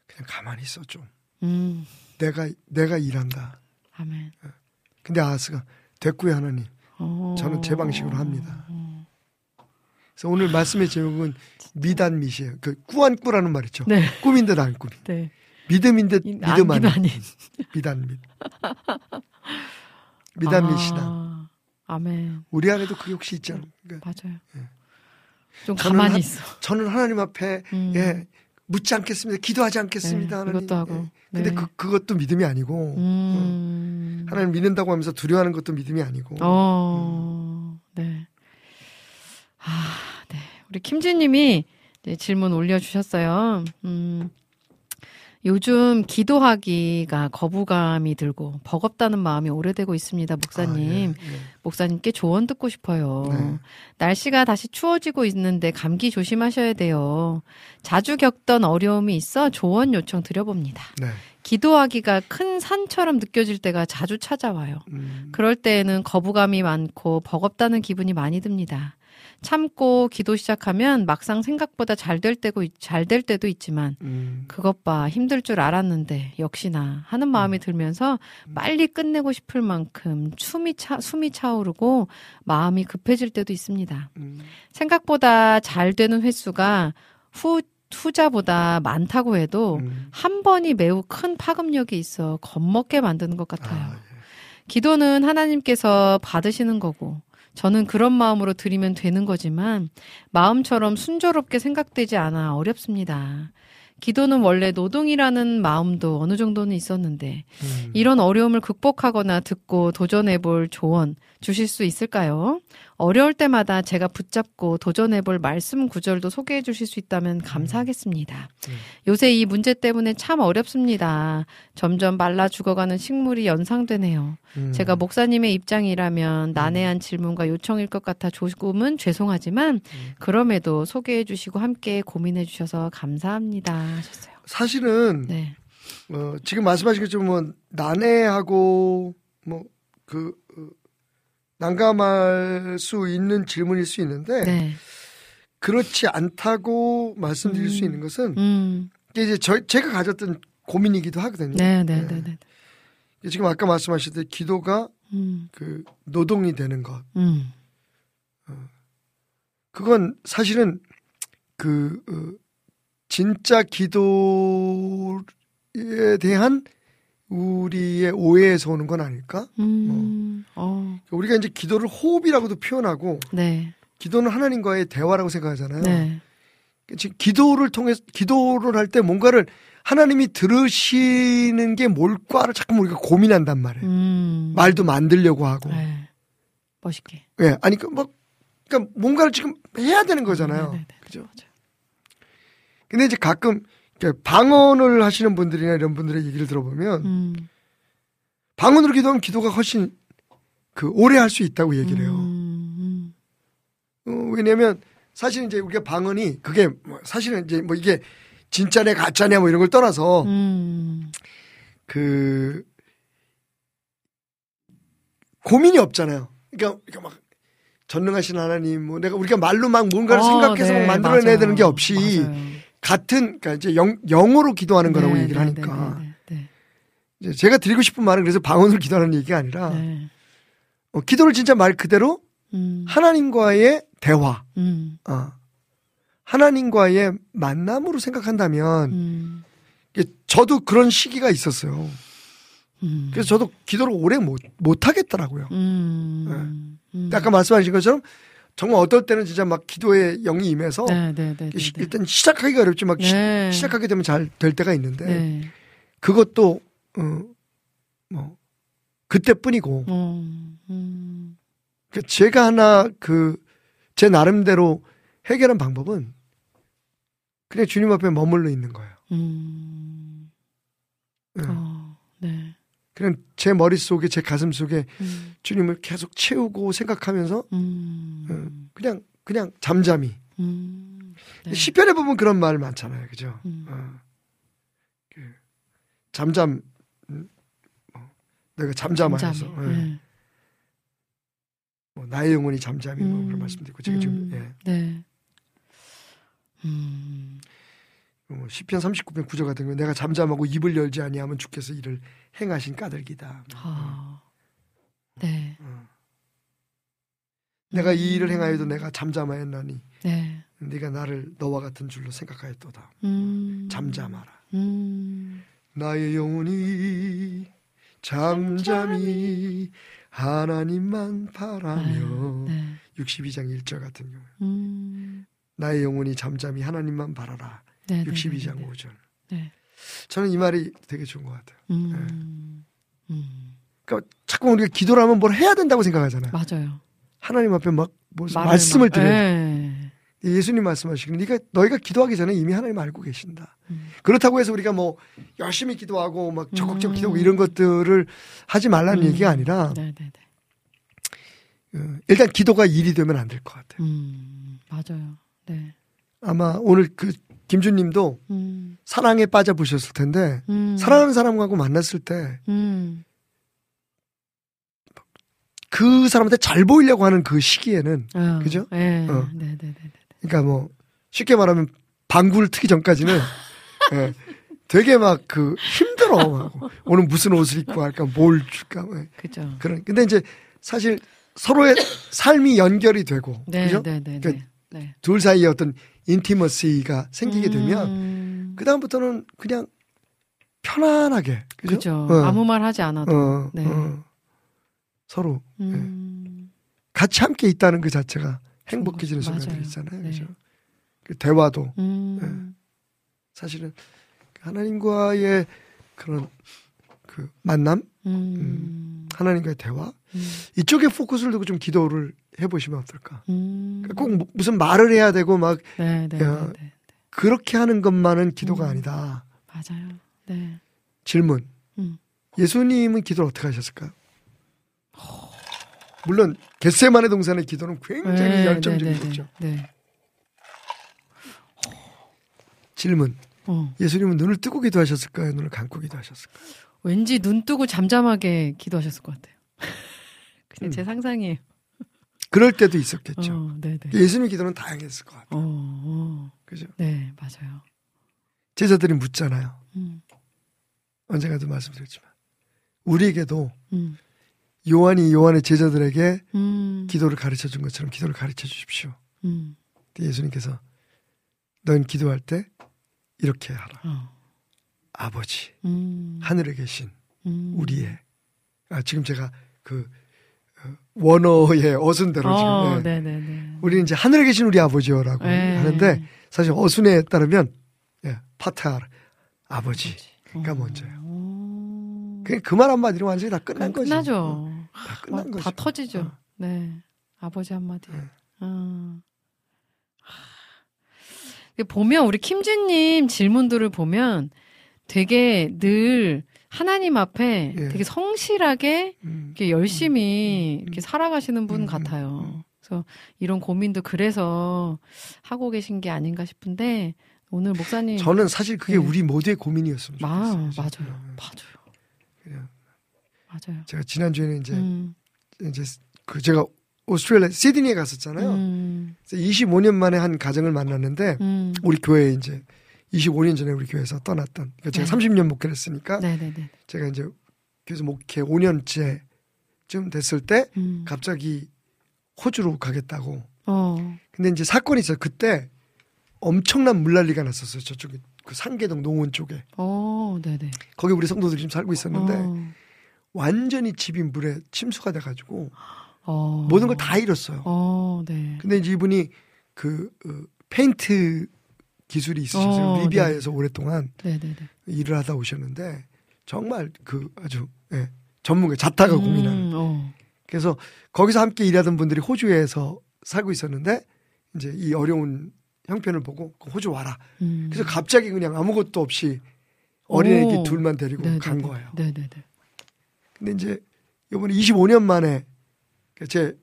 Speaker 4: 그냥 가만히 있어 좀.
Speaker 1: 음.
Speaker 4: 내가 내가 일한다.
Speaker 1: 아멘.
Speaker 4: 근데 아스가 됐고요 하나님.
Speaker 1: 어.
Speaker 4: 저는 제 방식으로 합니다. 그래서 오늘 말씀의 제목은 미단mit이에요. 그 꾸안꾸라는 말 있죠.
Speaker 1: 네.
Speaker 4: 꿈인 듯 안 꿈이.
Speaker 1: 네.
Speaker 4: 믿음인 듯
Speaker 1: 이-
Speaker 4: 믿음 아닌
Speaker 1: 아닌.
Speaker 4: 미단mit. 미단mit이다.
Speaker 1: 아, 아멘.
Speaker 4: 우리 안에도 그게 혹시 있지 않을까?
Speaker 1: 맞아요.
Speaker 4: 예.
Speaker 1: 좀 가만히
Speaker 4: 하-
Speaker 1: 있어.
Speaker 4: 저는 하나님 앞에
Speaker 1: 음.
Speaker 4: 예 묻지 않겠습니다. 기도하지 않겠습니다.
Speaker 1: 네,
Speaker 4: 하나님.
Speaker 1: 이것도 하고.
Speaker 4: 예. 근데
Speaker 1: 네.
Speaker 4: 그 그것도 믿음이 아니고
Speaker 1: 음.
Speaker 4: 하나님 믿는다고 하면서 두려워하는 것도 믿음이 아니고.
Speaker 1: 어, 네. 아, 네. 우리 김지님이 네, 질문 올려주셨어요. 음, 요즘 기도하기가 거부감이 들고 버겁다는 마음이 오래되고 있습니다, 목사님.
Speaker 4: 아, 예, 예.
Speaker 1: 목사님께 조언 듣고 싶어요.
Speaker 4: 네.
Speaker 1: 날씨가 다시 추워지고 있는데 감기 조심하셔야 돼요. 자주 겪던 어려움이 있어 조언 요청 드려봅니다.
Speaker 4: 네.
Speaker 1: 기도하기가 큰 산처럼 느껴질 때가 자주 찾아와요.
Speaker 4: 음,
Speaker 1: 그럴 때에는 거부감이 많고 버겁다는 기분이 많이 듭니다. 참고 기도 시작하면 막상 생각보다 잘 될 때고 잘 될 때도 있지만
Speaker 4: 음,
Speaker 1: 그것 봐 힘들 줄 알았는데 역시나 하는 마음이 들면서 빨리 끝내고 싶을 만큼 숨이 차 숨이 차오르고 마음이 급해질 때도 있습니다.
Speaker 4: 음,
Speaker 1: 생각보다 잘 되는 횟수가 후 후자보다 많다고 해도
Speaker 4: 음.
Speaker 1: 한 번이 매우 큰 파급력이 있어 겁먹게 만드는 것 같아요.
Speaker 4: 아, 예.
Speaker 1: 기도는 하나님께서 받으시는 거고, 저는 그런 마음으로 드리면 되는 거지만, 마음처럼 순조롭게 생각되지 않아 어렵습니다. 기도는 원래 노동이라는 마음도 어느 정도는 있었는데,
Speaker 4: 음.
Speaker 1: 이런 어려움을 극복하거나 듣고 도전해 볼 조언 주실 수 있을까요? 어려울 때마다 제가 붙잡고 도전해볼 말씀 구절도 소개해 주실 수 있다면 감사하겠습니다.
Speaker 4: 음.
Speaker 1: 요새 이 문제 때문에 참 어렵습니다. 점점 말라 죽어가는 식물이 연상되네요.
Speaker 4: 음.
Speaker 1: 제가 목사님의 입장이라면 난해한 질문과 요청일 것 같아 조금은 죄송하지만 그럼에도 소개해 주시고 함께 고민해 주셔서 감사합니다 하셨어요.
Speaker 4: 사실은
Speaker 1: 네.
Speaker 4: 어, 지금 말씀하신 것처럼 뭐 난해하고 뭐그 어, 난감할 수 있는 질문일 수 있는데
Speaker 1: 네.
Speaker 4: 그렇지 않다고 말씀드릴 수
Speaker 1: 음.
Speaker 4: 있는 것은
Speaker 1: 음.
Speaker 4: 이제 저, 제가 가졌던 고민이기도 하거든요.
Speaker 1: 네, 네,
Speaker 4: 예.
Speaker 1: 네, 네.
Speaker 4: 지금 아까 말씀하셨듯이 기도가
Speaker 1: 음.
Speaker 4: 그 노동이 되는 것
Speaker 1: 음.
Speaker 4: 그건 사실은 그 어, 진짜 기도에 대한 우리의 오해에서 오는 건 아닐까?
Speaker 1: 음. 어.
Speaker 4: 우리가 이제 기도를 호흡이라고도 표현하고
Speaker 1: 네.
Speaker 4: 기도는 하나님과의 대화라고 생각하잖아요.
Speaker 1: 네.
Speaker 4: 지금 기도를 통해 기도를 할 때 뭔가를 하나님이 들으시는 게 뭘까를 자꾸 우리가 고민한단 말이에요.
Speaker 1: 음.
Speaker 4: 말도 만들려고 하고.
Speaker 1: 네. 멋있게.
Speaker 4: 예, 아니 그뭐 그러니까 뭔가를 지금 해야 되는 거잖아요.
Speaker 1: 네네네.
Speaker 4: 그죠?
Speaker 1: 맞아요.
Speaker 4: 근데 이제 가끔 이렇게 방언을 하시는 분들이나 이런 분들의 얘기를 들어보면
Speaker 1: 음.
Speaker 4: 방언으로 기도하면 기도가 훨씬 그 오래 할 수 있다고 얘기를 해요.
Speaker 1: 음.
Speaker 4: 어, 왜냐면 사실 이제 우리가 방언이 그게 뭐 사실은 이제 뭐 이게 진짜네 가짜냐 뭐 이런 걸 떠나서
Speaker 1: 음.
Speaker 4: 그 고민이 없잖아요. 그러니까, 그러니까 막 전능하신 하나님 뭐 내가 우리가 말로 막 뭔가를
Speaker 1: 어,
Speaker 4: 생각해서
Speaker 1: 네,
Speaker 4: 막 만들어내야. 되는 게 없이
Speaker 1: 맞아요.
Speaker 4: 같은 그러니까 이제 영, 영어로 기도하는 거라고
Speaker 1: 네,
Speaker 4: 얘기를
Speaker 1: 네,
Speaker 4: 하니까
Speaker 1: 네, 네,
Speaker 4: 이제 제가 드리고 싶은 말은 그래서 방언으로 기도하는 얘기가 아니라
Speaker 1: 네. 네.
Speaker 4: 어, 기도를 진짜 말 그대로
Speaker 1: 음.
Speaker 4: 하나님과의 대화,
Speaker 1: 음.
Speaker 4: 어, 하나님과의 만남으로 생각한다면
Speaker 1: 음.
Speaker 4: 저도 그런 시기가 있었어요.
Speaker 1: 음.
Speaker 4: 그래서 저도 기도를 오래 못, 못 하겠더라고요.
Speaker 1: 음. 음.
Speaker 4: 아까 말씀하신 것처럼 정말 어떨 때는 진짜 막 기도의 영이 임해서
Speaker 1: 네, 네, 네, 네,
Speaker 4: 시-
Speaker 1: 네.
Speaker 4: 일단 시작하기가 어렵지 막 시-
Speaker 1: 네.
Speaker 4: 시작하게 되면 잘 될 때가 있는데
Speaker 1: 네.
Speaker 4: 그것도 어, 뭐 그때뿐이고
Speaker 1: 음. 음.
Speaker 4: 그 제가 하나 그 제 나름대로 해결한 방법은 그냥 주님 앞에 머물러 있는 거예요.
Speaker 1: 음.
Speaker 4: 네.
Speaker 1: 어. 네.
Speaker 4: 그냥 제 머릿속에 제 가슴 속에
Speaker 1: 음.
Speaker 4: 주님을 계속 채우고 생각하면서
Speaker 1: 음.
Speaker 4: 어, 그냥 그냥 잠잠히
Speaker 1: 음. 네.
Speaker 4: 시편에 보면 그런 말 많잖아요, 그죠?
Speaker 1: 음.
Speaker 4: 어, 그 잠잠 음, 뭐, 내가 잠잠하여서
Speaker 1: 잠잠히.
Speaker 4: 예.
Speaker 1: 네.
Speaker 4: 뭐 나의 영혼이 잠잠히 뭐 그런
Speaker 1: 음.
Speaker 4: 말씀도 있고 제가 지금
Speaker 1: 음.
Speaker 4: 예.
Speaker 1: 네. 음.
Speaker 4: 뭐 시편 39편 9절 같은 경우 내가 잠잠하고 입을 열지 아니하면 주께서 이를 행하신 까닭이다.
Speaker 1: 아. 네.
Speaker 4: 내가
Speaker 1: 음.
Speaker 4: 이 일을 행하여도 내가 잠잠하였나니
Speaker 1: 네.
Speaker 4: 네가 나를 너와 같은 줄로 생각하였도다.
Speaker 1: 음.
Speaker 4: 잠잠하라.
Speaker 1: 음.
Speaker 4: 나의 영혼이 잠잠히 하나님만 바라며
Speaker 1: 네.
Speaker 4: 62장 1절 같은 경우
Speaker 1: 음.
Speaker 4: 나의 영혼이 잠잠히 하나님만 바라라
Speaker 1: 네. 네,
Speaker 4: 62장
Speaker 1: 네, 네.
Speaker 4: 5절
Speaker 1: 네.
Speaker 4: 저는 이 말이 되게 좋은 것 같아요
Speaker 1: 음. 음.
Speaker 4: 그러니까 자꾸 우리가 기도를 하면 뭘 해야 된다고 생각하잖아요
Speaker 1: 맞아요.
Speaker 4: 하나님 앞에 막 말씀을
Speaker 1: 네.
Speaker 4: 예수님 말씀하시기는 네가 너희가 기도하기 전에 이미 하나님 알고 계신다
Speaker 1: 음.
Speaker 4: 그렇다고 해서 우리가 뭐 열심히 기도하고 막 적극적으로
Speaker 1: 음.
Speaker 4: 기도하고 이런 것들을 하지 말라는
Speaker 1: 음.
Speaker 4: 얘기가 아니라
Speaker 1: 네, 네, 네.
Speaker 4: 어, 일단 기도가 일이 되면 안 될 것 같아요.
Speaker 1: 음. 맞아요. 네.
Speaker 4: 아마 오늘 그 김준님도
Speaker 1: 음.
Speaker 4: 사랑에 빠져 보셨을 텐데
Speaker 1: 음.
Speaker 4: 사랑하는 사람하고 만났을 때그
Speaker 1: 음.
Speaker 4: 사람한테 잘 보이려고 하는 그 시기에는
Speaker 1: 어.
Speaker 4: 그죠?
Speaker 1: 네.
Speaker 4: 어.
Speaker 1: 네, 네, 네, 네.
Speaker 4: 그러니까 뭐 쉽게 말하면 방구를 트기 전까지는 예, 되게 막 그 힘들어. 막. 오늘 무슨 옷을 입고 할까, 뭘 줄까. 뭐
Speaker 1: 그죠.
Speaker 4: 그런. 근데 이제 사실 서로의 삶이 연결이 되고
Speaker 1: 네,
Speaker 4: 그죠?
Speaker 1: 네, 네,
Speaker 4: 그러니까
Speaker 1: 네. 네.
Speaker 4: 둘 사이에 어떤 인티머시가 생기게 되면
Speaker 1: 음.
Speaker 4: 그 다음부터는 그냥 편안하게 그죠? 어.
Speaker 1: 아무 말 하지 않아도.
Speaker 4: 어,
Speaker 1: 네.
Speaker 4: 어. 서로
Speaker 1: 음.
Speaker 4: 같이 함께 있다는 그 자체가 행복해지는. 순간들이 있잖아요.
Speaker 1: 네.
Speaker 4: 그죠? 그 대화도
Speaker 1: 음.
Speaker 4: 사실은 하나님과의 그런 그 만남,
Speaker 1: 음.
Speaker 4: 하나님과의 대화
Speaker 1: 음.
Speaker 4: 이쪽에 포커스를 두고 좀 기도를 해보시면 어떨까?
Speaker 1: 음.
Speaker 4: 그러니까 꼭 무- 무슨 말을 해야 되고 막
Speaker 1: 네, 네,
Speaker 4: 야,
Speaker 1: 네, 네.
Speaker 4: 그렇게 하는 것만은 기도가
Speaker 1: 음.
Speaker 4: 아니다.
Speaker 1: 맞아요. 네.
Speaker 4: 질문.
Speaker 1: 음.
Speaker 4: 예수님은 기도를 어떻게 하셨을까요? 물론 겟세만의 동산의 기도는 굉장히
Speaker 1: 네,
Speaker 4: 열정적이었죠.
Speaker 1: 네, 네, 네.
Speaker 4: 질문.
Speaker 1: 어.
Speaker 4: 예수님은 눈을 뜨고 기도하셨을까요? 눈을 감고 기도하셨을까요?
Speaker 1: 왠지 눈 뜨고 잠잠하게 기도하셨을 것 같아요. 그냥
Speaker 4: 음.
Speaker 1: 제 상상이에요.
Speaker 4: 그럴 때도 있었겠죠.
Speaker 1: 어, 네, 네.
Speaker 4: 예수님 기도는 다양했을 것 같아요.
Speaker 1: 어, 어.
Speaker 4: 그죠?
Speaker 1: 네, 맞아요.
Speaker 4: 제자들이 묻잖아요.
Speaker 1: 음.
Speaker 4: 언젠가도 말씀드렸지만. 우리에게도
Speaker 1: 음.
Speaker 4: 요한이 요한의 제자들에게
Speaker 1: 음.
Speaker 4: 기도를 가르쳐 준 것처럼 기도를 가르쳐 주십시오.
Speaker 1: 음.
Speaker 4: 예수님께서 넌 기도할 때 이렇게 하라.
Speaker 1: 어.
Speaker 4: 아버지,
Speaker 1: 음.
Speaker 4: 하늘에 계신
Speaker 1: 음.
Speaker 4: 우리의. 아, 지금 제가 그 어, 원어의 어순대로
Speaker 1: 어,
Speaker 4: 지금. 예. 우리는 이제 하늘에 계신 우리 아버지요라고
Speaker 1: 네.
Speaker 4: 하는데 사실 어순에 따르면 예, 아버지. 그러니까
Speaker 1: 어.
Speaker 4: 먼저요.
Speaker 1: 오.
Speaker 4: 그냥 그 말 한마디로 완전히 다 끝난 거지.
Speaker 1: 끝나죠.
Speaker 4: 어, 다 끝난
Speaker 1: 막
Speaker 4: 거지.
Speaker 1: 다 터지죠.
Speaker 4: 어.
Speaker 1: 네. 아버지 한마디.
Speaker 4: 네.
Speaker 1: 어. 하. 보면 우리 김준님 질문들을 보면 되게 늘 하나님 앞에
Speaker 4: 예.
Speaker 1: 되게 성실하게
Speaker 4: 음.
Speaker 1: 이렇게 열심히
Speaker 4: 음, 음,
Speaker 1: 이렇게 살아가시는 분
Speaker 4: 음,
Speaker 1: 같아요.
Speaker 4: 음, 음.
Speaker 1: 그래서 이런 고민도 그래서 하고 계신 게 아닌가 싶은데 오늘 목사님
Speaker 4: 저는 사실 그게
Speaker 1: 네.
Speaker 4: 우리 모두의 고민이었으면
Speaker 1: 마,
Speaker 4: 좋겠어요.
Speaker 1: 맞아요. 맞아요.
Speaker 4: 그냥
Speaker 1: 맞아요.
Speaker 4: 제가 지난 주에는 이제
Speaker 1: 음,
Speaker 4: 이제 그 제가 오스트레일리아 시드니에 갔었잖아요.
Speaker 1: 음,
Speaker 4: 그래서 25년 만에 한 가정을 만났는데
Speaker 1: 음.
Speaker 4: 우리 교회에 이제 25년 전에 우리 교회에서 떠났던 그러니까 제가
Speaker 1: 네.
Speaker 4: 30년 목회를 했으니까
Speaker 1: 네네네.
Speaker 4: 제가 이제 교회에서 목회 5년째쯤 됐을 때
Speaker 1: 음.
Speaker 4: 갑자기 호주로 가겠다고.
Speaker 1: 어.
Speaker 4: 근데 이제 사건이 있어요. 그때 엄청난 물난리가 났었어요. 저쪽에 그 상계동 농원 쪽에.
Speaker 1: 어, 네네.
Speaker 4: 거기 우리 성도들이 좀 살고 있었는데
Speaker 1: 어.
Speaker 4: 완전히 집이 물에 침수가 돼가지고
Speaker 1: 어.
Speaker 4: 모든 걸 다 잃었어요.
Speaker 1: 어, 네.
Speaker 4: 근데 이제 이분이 그 어, 페인트 기술이 있으셔서
Speaker 1: 어,
Speaker 4: 리비아에서 오랫동안
Speaker 1: 네네네.
Speaker 4: 일을 하다 오셨는데 정말 그 아주 예, 전문가 자타가
Speaker 1: 음,
Speaker 4: 고민하는.
Speaker 1: 어.
Speaker 4: 그래서 거기서 함께 일하던 분들이 호주에서 살고 있었는데 이제 이 어려운 형편을 보고 호주 와라.
Speaker 1: 음.
Speaker 4: 그래서 갑자기 그냥 아무것도 없이 어린애기
Speaker 1: 오.
Speaker 4: 둘만 데리고
Speaker 1: 네네네.
Speaker 4: 간 거예요.
Speaker 1: 네네네.
Speaker 4: 근데 이제 이번에 25년 만에 제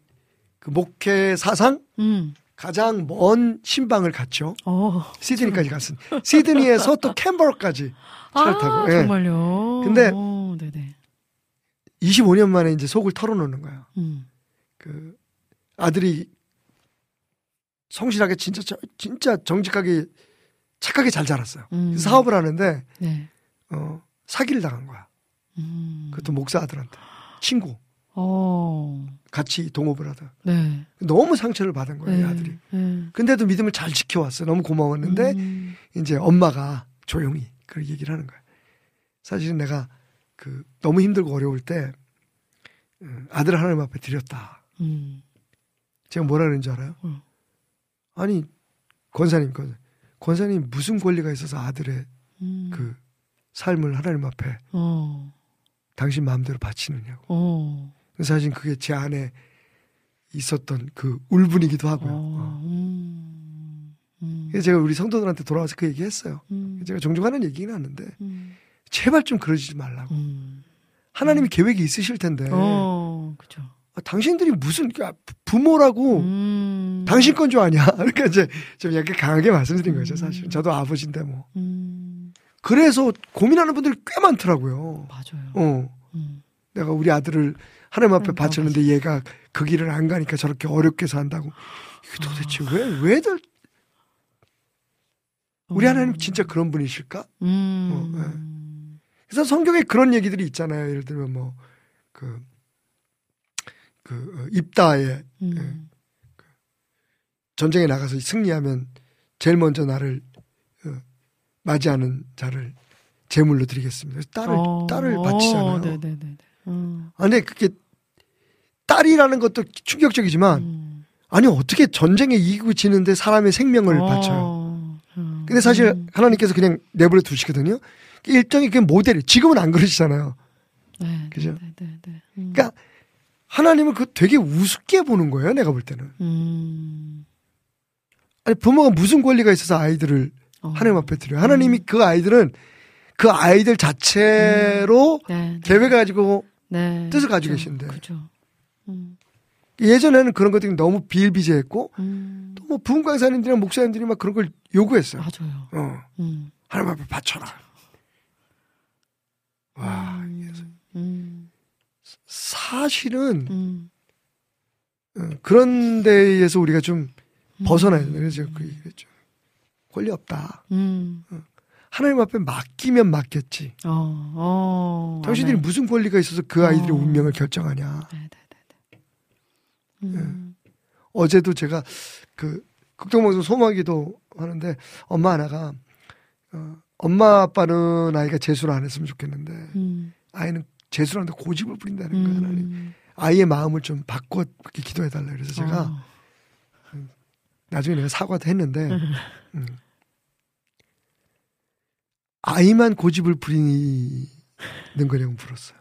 Speaker 4: 그 목회 사상
Speaker 1: 음.
Speaker 4: 가장 먼 신방을 갔죠.
Speaker 1: 어.
Speaker 4: 시드니까지 갔습니 시드니에서 또 캔버라까지 차를
Speaker 1: 아,
Speaker 4: 타고. 예.
Speaker 1: 정말요.
Speaker 4: 근데
Speaker 1: 어, 네네.
Speaker 4: 25년 만에 이제 속을 털어놓는 거예요.
Speaker 1: 음.
Speaker 4: 그 아들이 성실하게 진짜 저- 진짜 정직하게 착하게 잘 자랐어요.
Speaker 1: 음.
Speaker 4: 사업을 하는데
Speaker 1: 네.
Speaker 4: 어, 사기를 당한 거야.
Speaker 1: 음.
Speaker 4: 그것도 목사 아들한테 친구
Speaker 1: 어.
Speaker 4: 같이 동업을 하다
Speaker 1: 네.
Speaker 4: 너무 상처를 받은 거예요, 이
Speaker 1: 네.
Speaker 4: 아들이.
Speaker 1: 네.
Speaker 4: 근데도 믿음을 잘 지켜왔어요. 너무 고마웠는데
Speaker 1: 음.
Speaker 4: 이제 엄마가 조용히 그 얘기를 하는 거야. 사실은 내가 그 너무 힘들고 어려울 때 음, 아들 하나님 앞에 드렸다.
Speaker 1: 음.
Speaker 4: 제가 뭐라 그러는 줄 알아요?
Speaker 1: 어.
Speaker 4: 아니 권사님, 권 권사님 무슨 권리가 있어서 아들의
Speaker 1: 음.
Speaker 4: 그 삶을 하나님 앞에
Speaker 1: 어.
Speaker 4: 당신 마음대로 바치느냐고.
Speaker 1: 어.
Speaker 4: 사실 그게 제 안에 있었던 그 울분이기도 하고요.
Speaker 1: 어.
Speaker 4: 어.
Speaker 1: 음. 음.
Speaker 4: 그래서 제가 우리 성도들한테 돌아와서 그 얘기했어요.
Speaker 1: 음.
Speaker 4: 제가 종종 하는 얘기긴 하는데
Speaker 1: 음.
Speaker 4: 제발 좀 그러지 말라고.
Speaker 1: 음.
Speaker 4: 하나님이 계획이 있으실 텐데
Speaker 1: 어. 그죠.
Speaker 4: 아, 당신들이 무슨 아, 부모라고
Speaker 1: 음.
Speaker 4: 당신 건 줄 아냐? 그러니까 이제 좀 약간 강하게 말씀드린 거죠,
Speaker 1: 음.
Speaker 4: 사실. 저도 아버지인데 뭐.
Speaker 1: 음.
Speaker 4: 그래서 고민하는 분들이 꽤 많더라고요.
Speaker 1: 맞아요.
Speaker 4: 어.
Speaker 1: 음.
Speaker 4: 내가 우리 아들을 하나님 앞에
Speaker 1: 하나님
Speaker 4: 바쳤는데 얘가 그 길을 안 가니까 저렇게 어렵게 산다고. 이게 도대체 왜, 왜들, 우리
Speaker 1: 어.
Speaker 4: 하나님 진짜 그런 분이실까?
Speaker 1: 음.
Speaker 4: 어, 그래서 성경에 그런 얘기들이 있잖아요. 예를 들면 뭐, 그, 그, 어, 입다에
Speaker 1: 음.
Speaker 4: 전쟁에 나가서 승리하면 제일 먼저 나를 어, 맞이하는 자를 제물로 드리겠습니다. 딸을
Speaker 1: 어.
Speaker 4: 딸을 바치잖아요.
Speaker 1: 어, 어.
Speaker 4: 아, 근데 그게 딸이라는 것도 충격적이지만
Speaker 1: 음.
Speaker 4: 아니 어떻게 전쟁에 이기고 지는데 사람의 생명을
Speaker 1: 어.
Speaker 4: 바쳐요.
Speaker 1: 음.
Speaker 4: 근데 사실
Speaker 1: 음.
Speaker 4: 하나님께서 그냥 내버려 두시거든요. 일정이 그 모델이 지금은 안 그러시잖아요.
Speaker 1: 네,
Speaker 4: 그죠?
Speaker 1: 네, 네, 네. 음.
Speaker 4: 그러니까 하나님은 그 되게 우습게 보는 거예요. 내가 볼 때는.
Speaker 1: 음.
Speaker 4: 아니 부모가 무슨 권리가 있어서 아이들을
Speaker 1: 어.
Speaker 4: 하나님 앞에 드려요. 하나님이 그 아이들은 그 아이들 자체로
Speaker 1: 네, 네.
Speaker 4: 계획을 가지고
Speaker 1: 네.
Speaker 4: 뜻을 가지고 계신데.
Speaker 1: 그죠. 음.
Speaker 4: 예전에는 그런 것들이 너무 비일비재했고
Speaker 1: 음.
Speaker 4: 또뭐 부흥 강사님들이나 목사님들이 막 그런 걸 요구했어요.
Speaker 1: 맞아요.
Speaker 4: 어,
Speaker 1: 음.
Speaker 4: 하나님 앞에 바쳐라. 와,
Speaker 1: 음. 음.
Speaker 4: 사실은
Speaker 1: 음.
Speaker 4: 어, 그런 데에서 우리가 좀
Speaker 1: 음.
Speaker 4: 벗어나야 돼요. 그래서 그 얘기했죠. 권리 없다.
Speaker 1: 음.
Speaker 4: 하나님 앞에 맡기면 맡겼지.
Speaker 1: 어. 어.
Speaker 4: 당신들이
Speaker 1: 아멘.
Speaker 4: 무슨 권리가 있어서 그 아이들의
Speaker 1: 어.
Speaker 4: 운명을 결정하냐.
Speaker 1: 네, 네, 네, 네. 음.
Speaker 4: 어제도 제가 그 극동방송 소마기도 하는데 엄마 하나가 어, 엄마 아빠는 아이가 재수를 안 했으면 좋겠는데
Speaker 1: 음.
Speaker 4: 아이는 재수한테 고집을 부린다는 거예요. 하나님.
Speaker 1: 음.
Speaker 4: 아이의 마음을 좀 바꿔 이렇게 기도해 달라 그래서 제가
Speaker 1: 어.
Speaker 4: 나중에 내가 사과도 했는데 음. 아이만 고집을 부리는 거냐고 물었어요.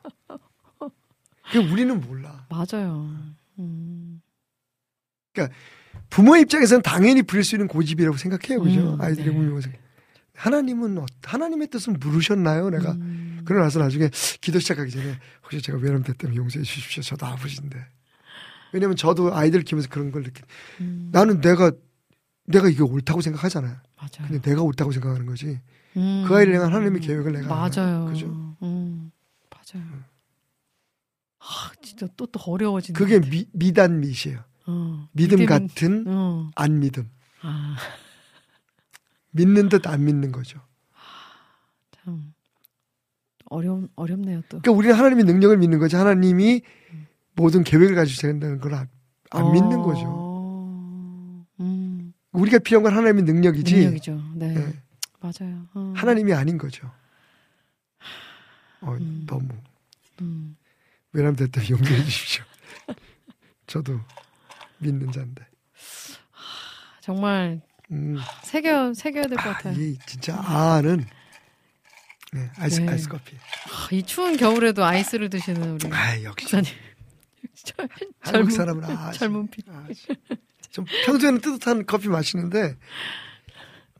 Speaker 4: 그 우리는 몰라.
Speaker 1: 맞아요. 음.
Speaker 4: 부모 입장에서는 당연히 부릴 수 있는 고집이라고 생각해요, 그죠?
Speaker 1: 음,
Speaker 4: 아이들의
Speaker 1: 네.
Speaker 4: 운명을 생각. 하나님은 어- 하나님의 뜻은 물으셨나요? 내가
Speaker 1: 음.
Speaker 4: 그러고 나서 나중에 기도 시작하기 전에 혹시 제가 외람됐다면 용서해 주십시오. 저도 아버지인데. 왜냐면 저도 아이들 키우면서 그런 걸 느끼.
Speaker 1: 음.
Speaker 4: 나는 내가 내가 이게 옳다고 생각하잖아요.
Speaker 1: 맞아요.
Speaker 4: 근데 내가 옳다고 생각하는 거지.
Speaker 1: 음.
Speaker 4: 그 아이를 향한 하나님의 계획을 내가
Speaker 1: 맞아요.
Speaker 4: 그죠?
Speaker 1: 음. 맞아요. 아, 진짜 또 또 어려워지는.
Speaker 4: 그게. 미, 미단 미시에요.
Speaker 1: 어,
Speaker 4: 믿음
Speaker 1: 믿음인-
Speaker 4: 같은
Speaker 1: 어.
Speaker 4: 안 믿음.
Speaker 1: 아,
Speaker 4: 믿는 듯 안 믿는 거죠.
Speaker 1: 참 어렵 어렵네요 또.
Speaker 4: 그러니까 우리는 하나님의 능력을 믿는 거지. 하나님이 모든 계획을 가지고 된다는 걸 안, 안
Speaker 1: 어,
Speaker 4: 믿는 거죠.
Speaker 1: 음.
Speaker 4: 우리가 필요한 건 하나님의 능력이지.
Speaker 1: 능력이죠. 네.
Speaker 4: 예,
Speaker 1: 맞아요. 어.
Speaker 4: 하나님이 아닌 거죠. 어,
Speaker 1: 음.
Speaker 4: 너무
Speaker 1: 음.
Speaker 4: 외람 됐다 용서해 주십시오. 저도 믿는 자인데.
Speaker 1: 정말
Speaker 4: 음,
Speaker 1: 새겨 새겨야 될것
Speaker 4: 아,
Speaker 1: 같아요.
Speaker 4: 이 진짜 아는 네, 아이스
Speaker 1: 네.
Speaker 4: 아이스 커피.
Speaker 1: 아, 이 추운 겨울에도 아이스를 드시는 우리
Speaker 4: 아 역시
Speaker 1: 젊은-
Speaker 4: 사람은 아
Speaker 1: 젊은 피.
Speaker 4: 아, 좀 평소에는 뜨뜻한 커피 마시는데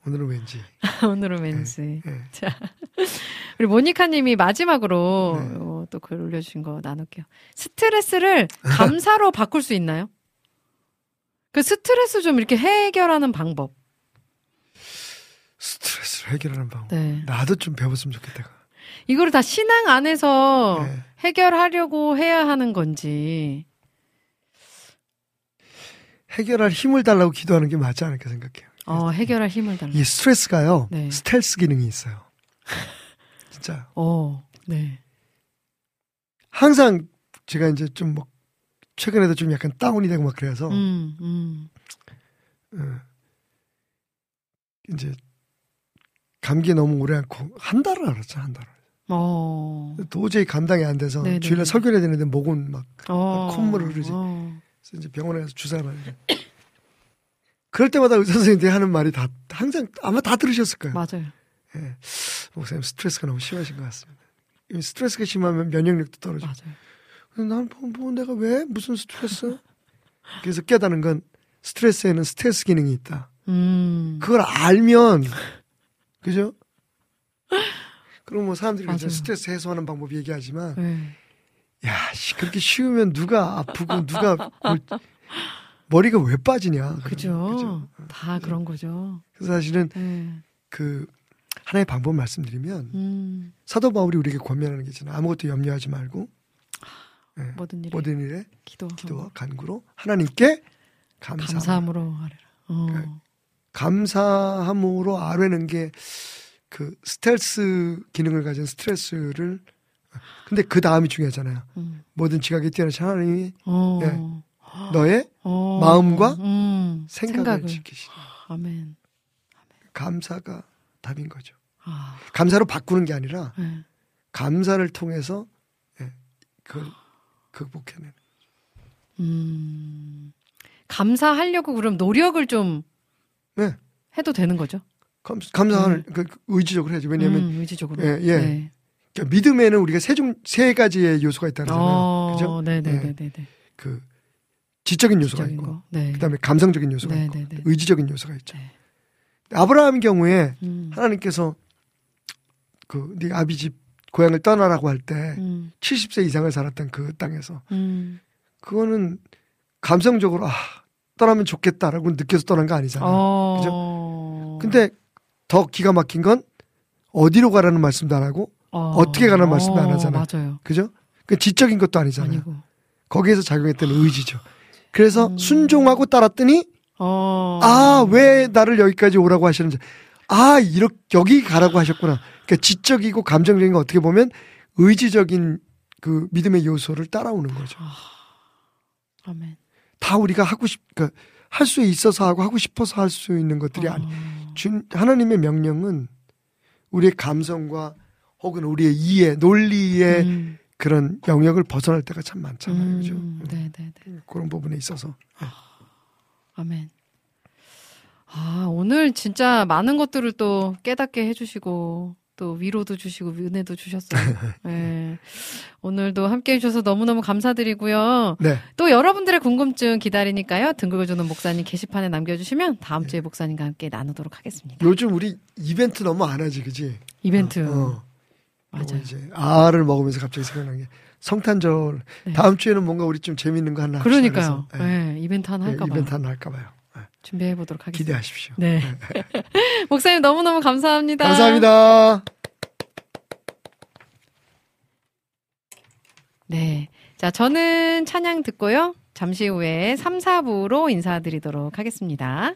Speaker 4: 오늘은 왠지
Speaker 1: 오늘은 왠지.
Speaker 4: 예.
Speaker 1: 자, 우리 모니카님이 마지막으로
Speaker 4: 네.
Speaker 1: 어, 또글 올려주신 거 나눌게요. 스트레스를 감사로 바꿀 수 있나요? 그 스트레스 좀 이렇게 해결하는 방법.
Speaker 4: 스트레스를 해결하는 방법.
Speaker 1: 네.
Speaker 4: 나도 좀 배웠으면 좋겠다.
Speaker 1: 이거를 다 신앙 안에서
Speaker 4: 네.
Speaker 1: 해결하려고 해야 하는 건지.
Speaker 4: 해결할 힘을 달라고 기도하는 게 맞지 않을까 생각해요.
Speaker 1: 어, 해결할 힘을 달라.
Speaker 4: 이 스트레스가요.
Speaker 1: 네.
Speaker 4: 스텔스 기능이 있어요. 진짜
Speaker 1: 어, 네.
Speaker 4: 항상 제가 이제 좀 뭐 최근에도 좀 약간 다운이 되고 막 그래서
Speaker 1: 음, 음.
Speaker 4: 어, 이제 감기에 너무 오래 않고 한 달을 알았죠 한 달을.
Speaker 1: 어.
Speaker 4: 도저히 감당이 안 돼서
Speaker 1: 네네.
Speaker 4: 주일날 설교를 해야 되는데 목은 막
Speaker 1: 어.
Speaker 4: 콧물을 흐르지.
Speaker 1: 어.
Speaker 4: 그래서 이제 병원에 가서 주사를 맞는데 그럴 때마다 의사 선생님들이 하는 말이 다 항상 아마 다 들으셨을 거예요.
Speaker 1: 맞아요.
Speaker 4: 예. 목사님 스트레스가 너무 심하신 것 같습니다. 이 스트레스가 심하면 면역력도 떨어져.
Speaker 1: 맞아요.
Speaker 4: 난 뭐, 뭐 내가 왜 무슨 스트레스? 그래서 깨닫는 건 스트레스에는 스트레스 기능이 있다.
Speaker 1: 음.
Speaker 4: 그걸 알면 그죠? 그럼 뭐 사람들이
Speaker 1: 맞아요.
Speaker 4: 스트레스 해소하는 방법 얘기하지만
Speaker 1: 네.
Speaker 4: 야, 씨, 그렇게 쉬우면 누가 아프고 누가 골- 머리가 왜 빠지냐?
Speaker 1: 그죠. 다 그런 거죠.
Speaker 4: 그래서 사실은
Speaker 1: 네.
Speaker 4: 그 하나의 방법 말씀드리면
Speaker 1: 음.
Speaker 4: 사도 바울이 우리에게 권면하는 게 있잖아요. 아무것도 염려하지 말고 예,
Speaker 1: 모든 일에
Speaker 4: 모든 일에
Speaker 1: 기도하고
Speaker 4: 기도와 간구로 하나님께 감사
Speaker 1: 감사함으로 하리라. 어.
Speaker 4: 네. 감사함으로 아뢰는 게 그 스텔스 기능을 가진 스트레스를 근데 그 다음이 중요하잖아요.
Speaker 1: 음.
Speaker 4: 모든 지각에 뛰어나신 하나님이
Speaker 1: 어.
Speaker 4: 네. 너의
Speaker 1: 어.
Speaker 4: 마음과
Speaker 1: 음.
Speaker 4: 생각을,
Speaker 1: 생각을.
Speaker 4: 지키시는
Speaker 1: 아멘.
Speaker 4: 감사가 답인 거죠.
Speaker 1: 아.
Speaker 4: 감사로 바꾸는 게 아니라
Speaker 1: 네.
Speaker 4: 감사를 통해서 예, 그걸 극복해내는.
Speaker 1: 음. 감사하려고 그럼 노력을 좀
Speaker 4: 네.
Speaker 1: 해도 되는 거죠?
Speaker 4: 감, 감사를 그 의지적으로 해야죠. 왜냐하면
Speaker 1: 음, 의지적으로.
Speaker 4: 예, 예.
Speaker 1: 네.
Speaker 4: 그러니까 믿음에는 우리가 세 종, 세 가지의 요소가 있다잖아요.
Speaker 1: 어,
Speaker 4: 그죠?
Speaker 1: 네네네네.
Speaker 4: 그 지적인 요소가 있고,
Speaker 1: 거. 네.
Speaker 4: 그다음에 감성적인 요소가 있고,
Speaker 1: 네네네.
Speaker 4: 의지적인 요소가 있죠.
Speaker 1: 네.
Speaker 4: 아브라함 경우에
Speaker 1: 음.
Speaker 4: 하나님께서 그네 아비 집 고향을 떠나라고 할때
Speaker 1: 음.
Speaker 4: 70세 이상을 살았던 그 땅에서
Speaker 1: 음.
Speaker 4: 그거는 감성적으로 아 떠나면 좋겠다라고 느껴서 떠난 거 아니잖아요.
Speaker 1: 어.
Speaker 4: 근데 더 기가 막힌 건 어디로 가라는 말씀도 안 하고
Speaker 1: 어.
Speaker 4: 어떻게 가는 말씀도 안
Speaker 1: 어,
Speaker 4: 하잖아요.
Speaker 1: 맞아요.
Speaker 4: 그죠? 그 지적인 것도 아니잖아요.
Speaker 1: 아니고.
Speaker 4: 거기에서 작용했던 의지죠. 그래서
Speaker 1: 음.
Speaker 4: 순종하고 따랐더니
Speaker 1: 어.
Speaker 4: 아왜 나를 여기까지 오라고 하시는지 아 이렇게 여기 가라고 하셨구나. 그러니까 지적이고 감정적인 거 어떻게 보면 의지적인 그 믿음의 요소를 따라오는 거죠.
Speaker 1: 아멘.
Speaker 4: 다 우리가 하고 싶, 그러니까 할 수 있어서 하고 하고 싶어서 할 수 있는 것들이 아니. 준 하나님의 명령은 우리의 감성과 혹은 우리의 이해, 논리의
Speaker 1: 음.
Speaker 4: 그런 영역을 벗어날 때가 참 많잖아요. 그죠?
Speaker 1: 음, 네, 네, 네.
Speaker 4: 그런 부분에 있어서.
Speaker 1: 아멘. 아, 오늘 진짜 많은 것들을 또 깨닫게 해주시고, 또 위로도 주시고, 은혜도 주셨어요. 네. 오늘도 함께 해주셔서 너무너무 감사드리고요.
Speaker 4: 네.
Speaker 1: 또 여러분들의 궁금증 기다리니까요. 등극을 주는 목사님 게시판에 남겨주시면 다음 주에 목사님과 함께 나누도록 하겠습니다.
Speaker 4: 요즘 우리 이벤트 너무 안 하지, 그지?
Speaker 1: 이벤트.
Speaker 4: 어, 어.
Speaker 1: 맞아요.
Speaker 4: 이제 알을 먹으면서 갑자기 생각난 게 성탄절
Speaker 1: 네.
Speaker 4: 다음 주에는 뭔가 우리 좀 재밌는 거 하나.
Speaker 1: 그러니까요.
Speaker 4: 예.
Speaker 1: 네, 이벤트 하나
Speaker 4: 예,
Speaker 1: 할까 봐요.
Speaker 4: 이벤트 하나 할까 봐요. 예.
Speaker 1: 준비해 보도록 하겠습니다.
Speaker 4: 기대하십시오.
Speaker 1: 네. 목사님 너무너무 감사합니다.
Speaker 4: 감사합니다.
Speaker 1: 네. 자, 저는 찬양 듣고요. 잠시 후에 3, 4부로 인사드리도록 하겠습니다.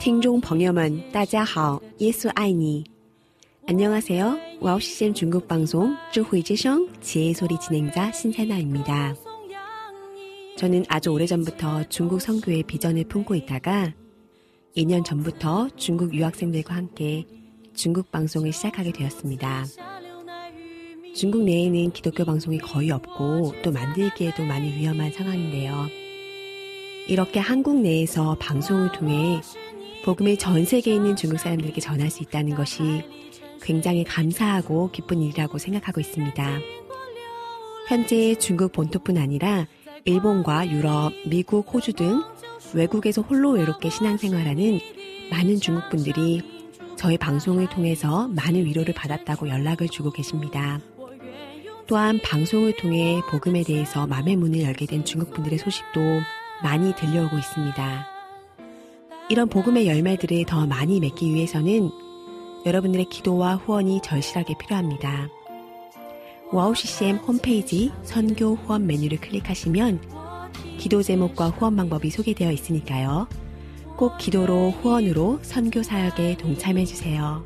Speaker 6: 听众朋友们，大家好，耶稣爱你。안녕하세요 와우 CCM 중국 방송智慧之声 지혜의 소리 진행자 신세나입니다. 저는 아주 오래전부터 중국 선교의 비전을 품고 있다가 2년 전부터 중국 유학생들과 함께 중국 방송을 시작하게 되었습니다. 중국 내에는 기독교 방송이 거의 없고 또 만들기에도 많이 위험한 상황인데요. 이렇게 한국 내에서 방송을 통해 복음을 전 세계에 있는 중국 사람들에게 전할 수 있다는 것이 굉장히 감사하고 기쁜 일이라고 생각하고 있습니다. 현재 중국 본토뿐 아니라 일본과 유럽, 미국, 호주 등 외국에서 홀로 외롭게 신앙생활하는 많은 중국 분들이 저희 방송을 통해서 많은 위로를 받았다고 연락을 주고 계십니다. 또한 방송을 통해 복음에 대해서 마음의 문을 열게 된 중국 분들의 소식도 많이 들려오고 있습니다. 이런 복음의 열매들을 더 많이 맺기 위해서는 여러분들의 기도와 후원이 절실하게 필요합니다. 와우 CCM 홈페이지 선교 후원 메뉴를 클릭하시면 기도 제목과 후원 방법이 소개되어 있으니까요. 꼭 기도로 후원으로 선교 사역에 동참해 주세요.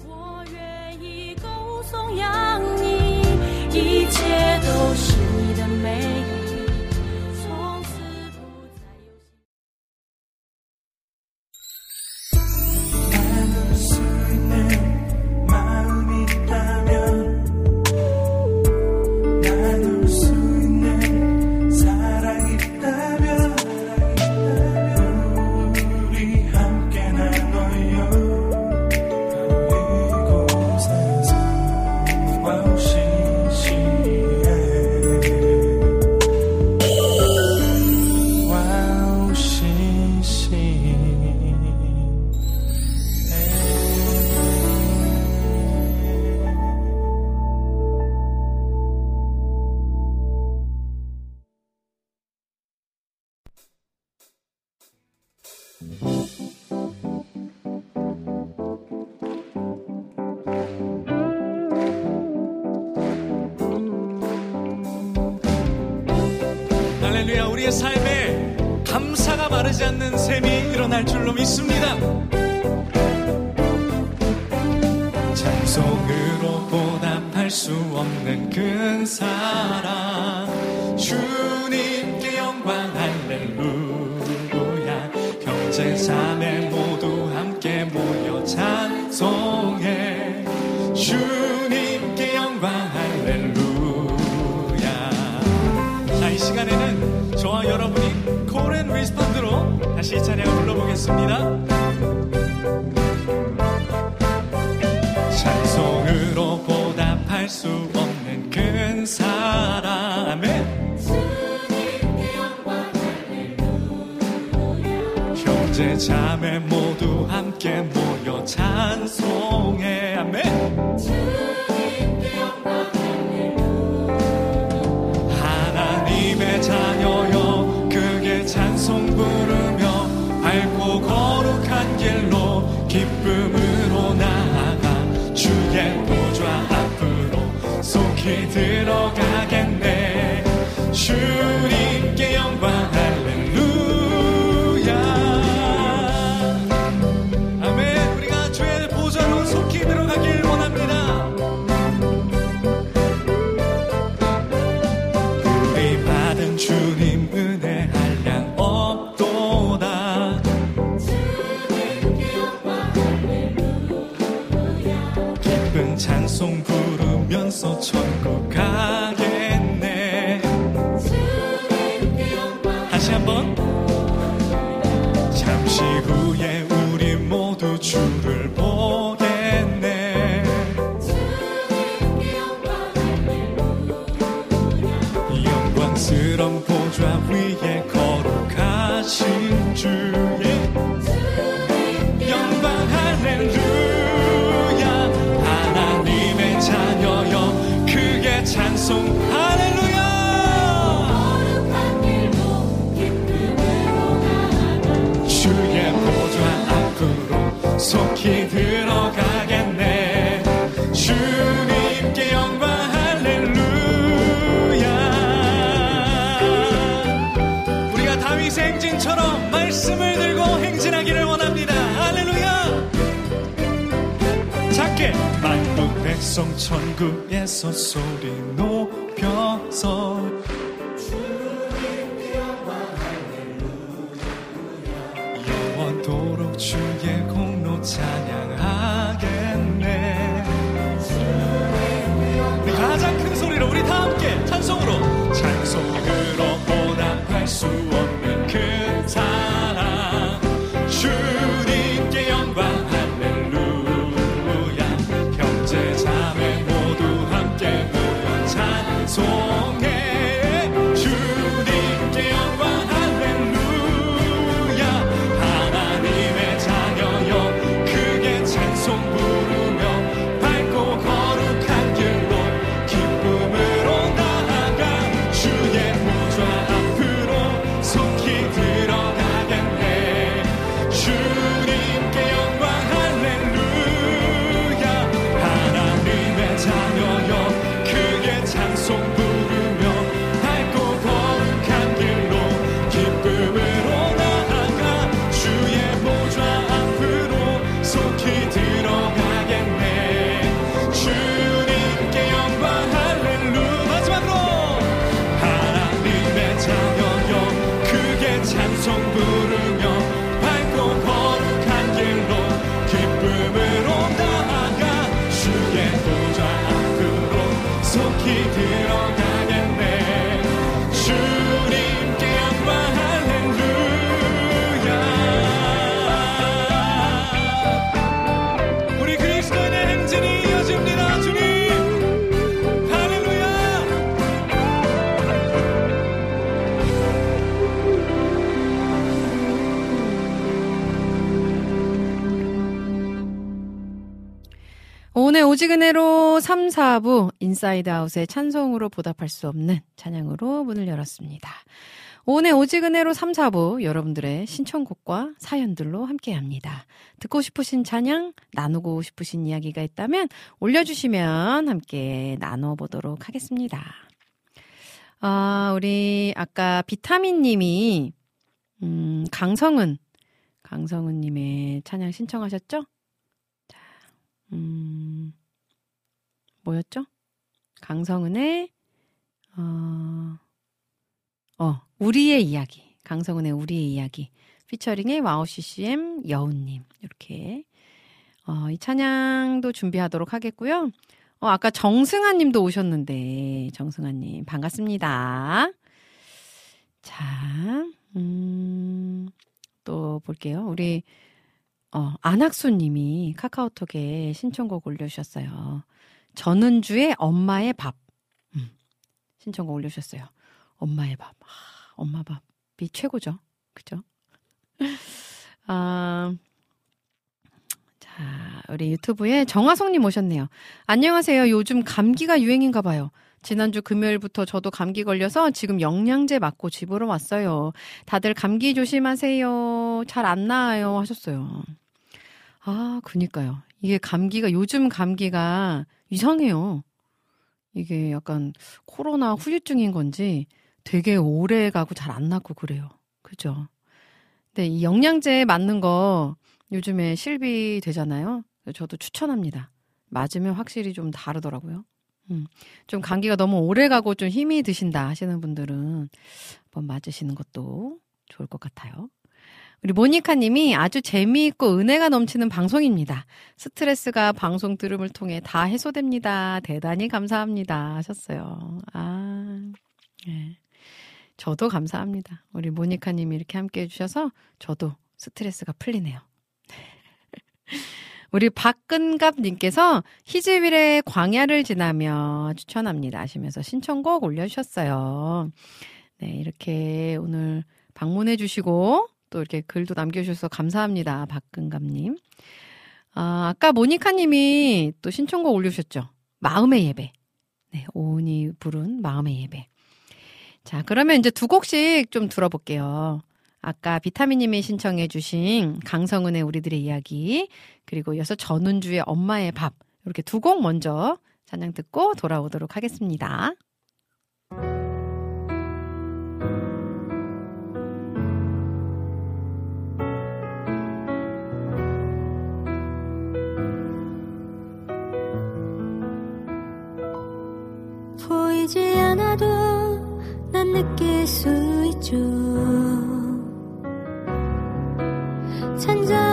Speaker 3: 앞으로
Speaker 7: 나아가 주의 보좌 앞으로 속히 들어가겠네. 주님 백성 천국에서 소리 높여서
Speaker 1: 오늘 오직은혜로 3, 4부 인사이드 아웃의 찬송으로 보답할 수 없는 찬양으로 문을 열었습니다. 오늘 오직은혜로 3, 4부 여러분들의 신청곡과 사연들로 함께 합니다. 듣고 싶으신 찬양, 나누고 싶으신 이야기가 있다면 올려주시면 함께 나눠보도록 하겠습니다. 아, 우리 아까 비타민 님이, 음, 강성은, 강성은 님의 찬양 신청하셨죠? 자, 음, 뭐였죠? 강성은의, 어, 어, 우리의 이야기. 강성은의 우리의 이야기. 피처링에 와우 CCM 여운님. 이렇게. 어, 이 찬양도 준비하도록 하겠고요. 어, 아까 정승아 님도 오셨는데, 정승아 님, 반갑습니다. 자, 음, 또 볼게요. 우리, 어, 안학수 님이 카카오톡에 신청곡 올려주셨어요. 전은주의 엄마의 밥. 음, 신청곡 올려주셨어요. 엄마의 밥. 아, 엄마 밥이 최고죠. 그죠? 아, 자, 우리 유튜브에 정화성님 오셨네요. 안녕하세요. 요즘 감기가 유행인가 봐요. 지난주 금요일부터 저도 감기 걸려서 지금 영양제 맞고 집으로 왔어요. 다들 감기 조심하세요. 잘 안 나아요. 하셨어요. 아, 그니까요. 이게 감기가, 요즘 감기가 이상해요. 이게 약간 코로나 후유증인 건지 되게 오래 가고 잘 안 낫고 그래요. 그죠? 근데 이 영양제 맞는 거 요즘에 실비 되잖아요. 저도 추천합니다. 맞으면 확실히 좀 다르더라고요. 음, 좀 감기가 너무 오래 가고 좀 힘이 드신다 하시는 분들은 한번 맞으시는 것도 좋을 것 같아요. 우리 모니카 님이 아주 재미있고 은혜가 넘치는 방송입니다. 스트레스가 방송 들음을 통해 다 해소됩니다. 대단히 감사합니다. 하셨어요. 아, 네. 저도 감사합니다. 우리 모니카 님이 이렇게 함께 해주셔서 저도 스트레스가 풀리네요. 우리 박근갑님께서 희즈빌의 광야를 지나며 추천합니다 하시면서 신청곡 올려주셨어요. 네, 이렇게 오늘 방문해 주시고 또 이렇게 글도 남겨주셔서 감사합니다. 박근갑님. 아, 아까 모니카님이 또 신청곡 올려주셨죠. 마음의 예배. 네, 오은이 부른 마음의 예배. 자, 그러면 이제 두 곡씩 좀 들어볼게요. 아까 비타민님이 신청해주신 강성은의 우리들의 이야기, 그리고 이어서 전운주의 엄마의 밥, 이렇게 두 곡 먼저 찬양 듣고 돌아오도록 하겠습니다.
Speaker 8: 보이지 않아도 난 느낄 수 있죠. 잔잔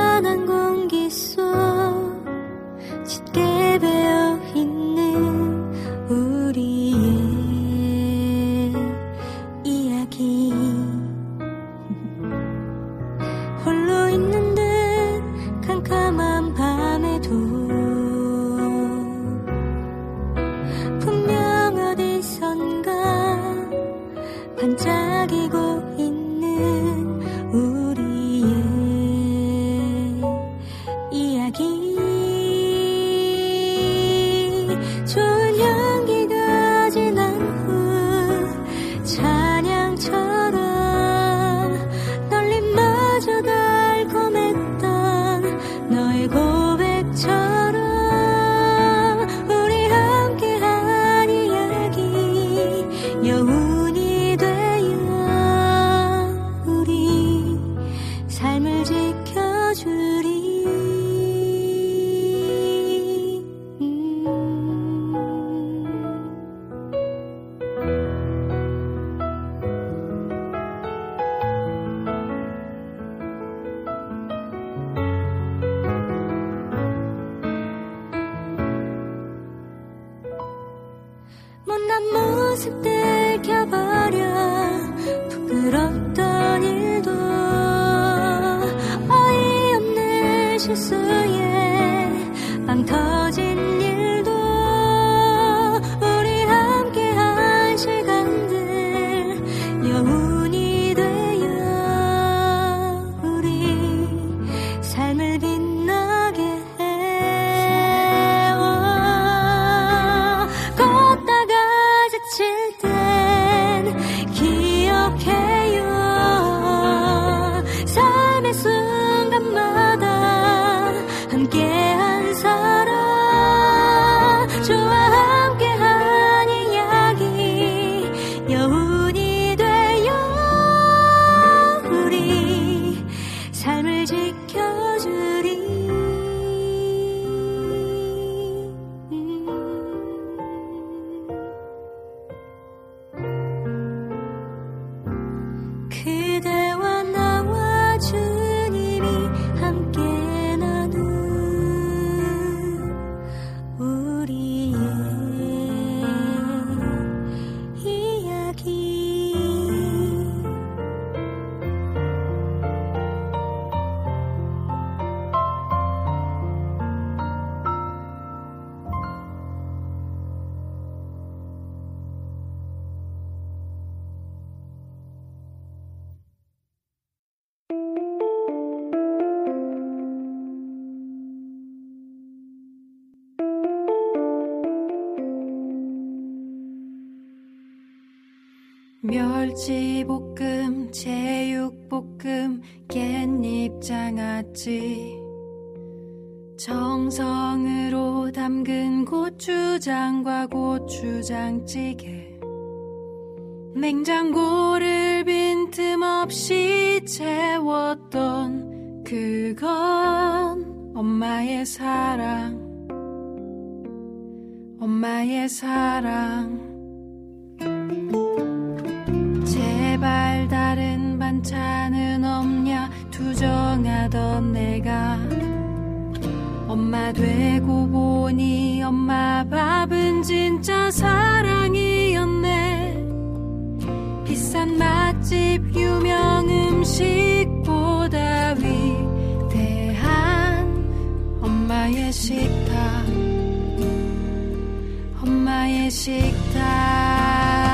Speaker 5: 고추장과 고추장찌개 냉장고를 빈틈없이 채웠던 그건 엄마의 사랑 엄마의 사랑. 제발 다른 반찬은 없냐 투정하던 내가 엄마 되고 보니 엄마 밥은 진짜 사랑이었네. 비싼 맛집 유명 음식보다
Speaker 9: 위대한 엄마의 식탁. 엄마의
Speaker 10: 식탁.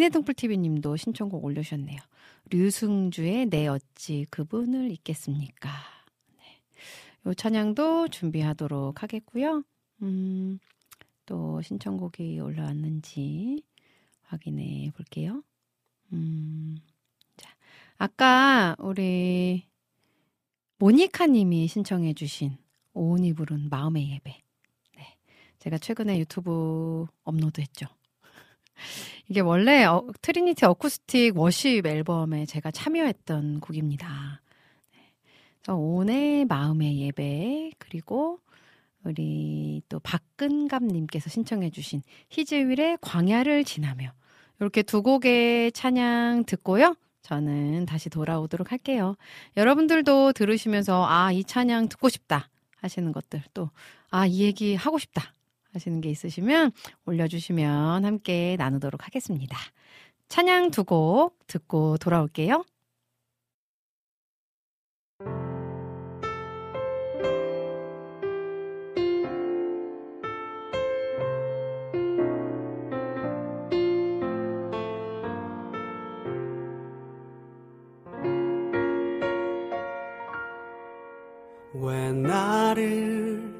Speaker 10: 라니네 등불 TV님도 신청곡 올려주셨네요. 류승주의 내 어찌 그분을 잊겠습니까? 네. 요 찬양도 준비하도록 하겠고요. 음, 또 신청곡이 올라왔는지 확인해 볼게요. 음, 자, 아까 우리 모니카 님이 신청해 주신 오은이 부른 마음의 예배. 네. 제가 최근에 유튜브 업로드 했죠. 이게 원래 어, Trinity Acoustic Worship 앨범에 제가 참여했던 곡입니다. 네. 그래서 오늘 마음의 예배 그리고 우리 또 박근감님께서 신청해주신 히즈윌의 광야를 지나며 이렇게 두 곡의 찬양 듣고요. 저는 다시 돌아오도록 할게요. 여러분들도 들으시면서 아, 이 찬양 듣고 싶다 하시는 것들 또 아, 이 얘기 하고 싶다 하시는 게 있으시면 올려주시면 함께 나누도록 하겠습니다. 찬양 두 곡 듣고 돌아올게요.
Speaker 11: 왜 나를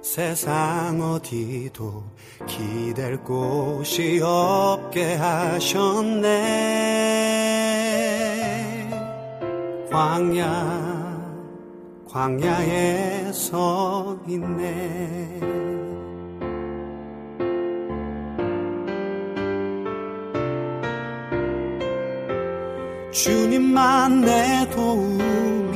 Speaker 11: 세상 어디도 기댈 곳이 없게 하셨네. 광야 광야에 서 있네. 주님만 내 도움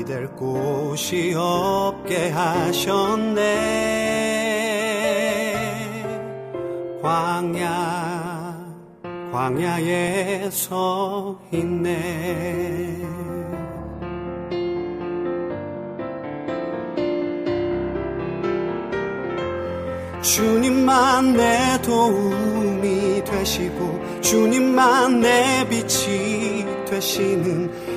Speaker 11: 기댈 곳이 없게 하셨네. 광야 광야에 서 있네. 주님만 내 도움이 되시고 주님만 내 빛이 되시는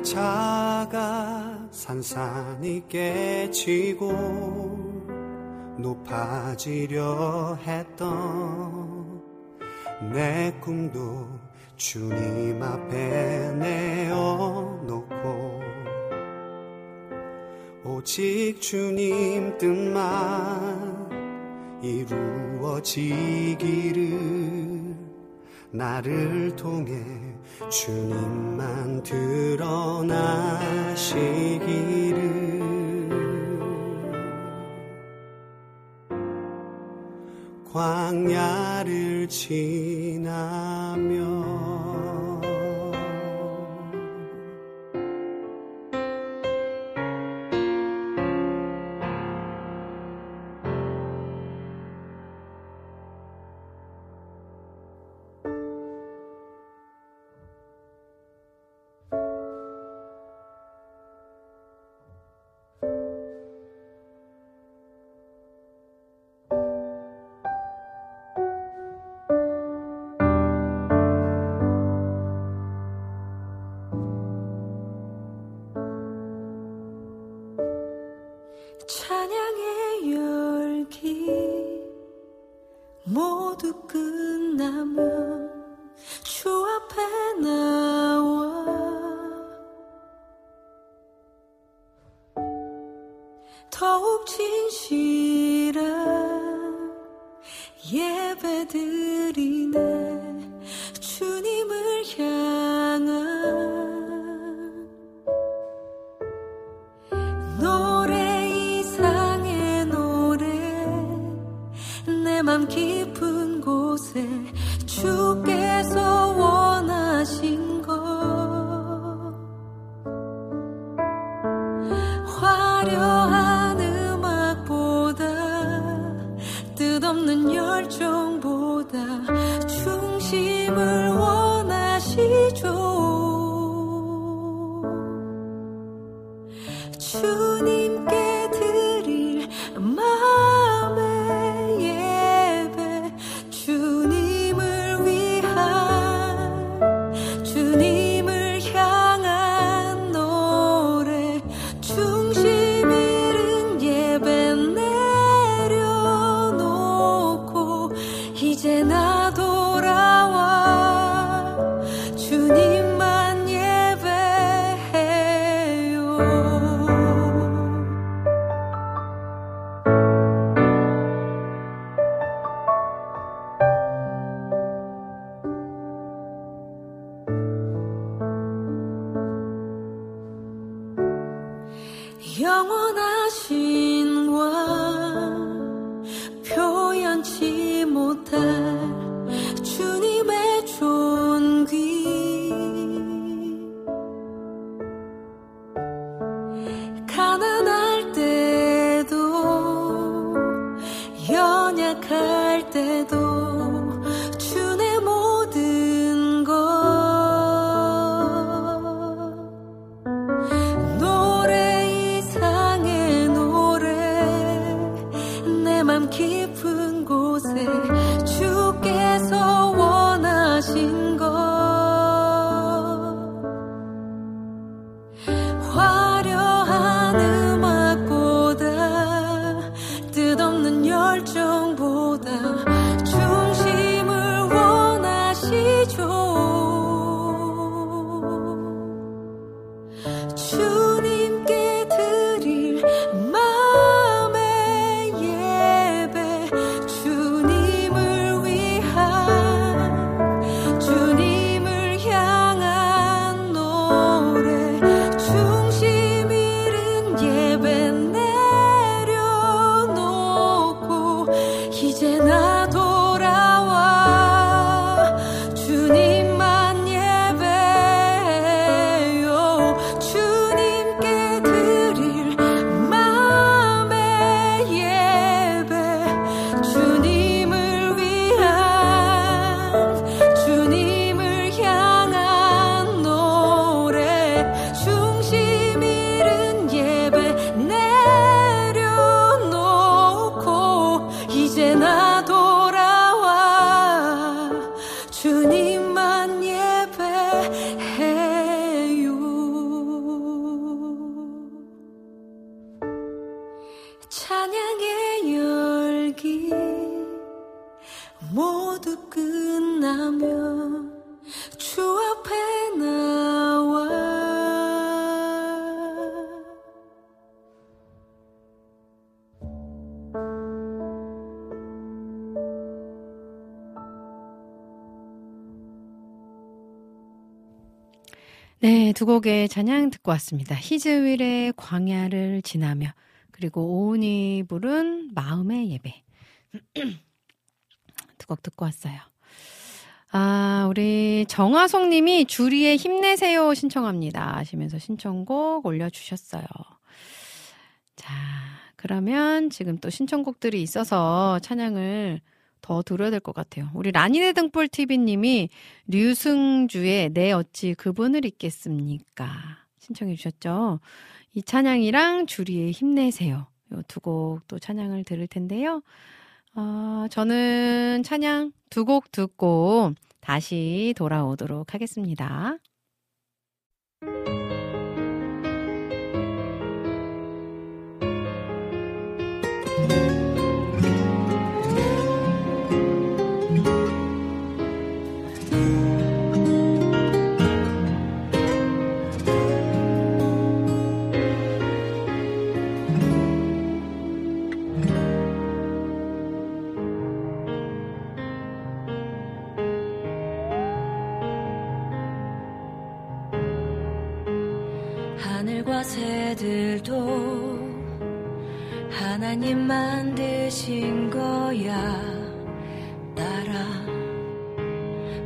Speaker 11: 내 자가 산산이 깨지고 높아지려 했던 내 꿈도 주님 앞에 내어놓고 오직 주님 뜻만 이루어지기를 나를 통해 주님만 드러나시기를. 광야를 지나며
Speaker 8: 이제 나 두
Speaker 1: 곡의 찬양 듣고 왔습니다. 히즈윌의 광야를 지나며 그리고 오은이 부른 마음의 예배 두 곡 듣고 왔어요. 아, 우리 정화송 님이 주리에 힘내세요 신청합니다 하시면서 신청곡 올려주셨어요. 자, 그러면 지금 또 신청곡들이 있어서 찬양을 더 들어야 될 것 같아요. 우리 라니네 등불 TV님이 류승주의 내 어찌 그분을 잊겠습니까? 신청해 주셨죠. 이 찬양이랑 주리의 힘내세요. 요 두 곡 또 찬양을 들을 텐데요. 어, 저는 찬양 두 곡 듣고 다시 돌아오도록 하겠습니다.
Speaker 8: 하나님 만드신 거야. 따라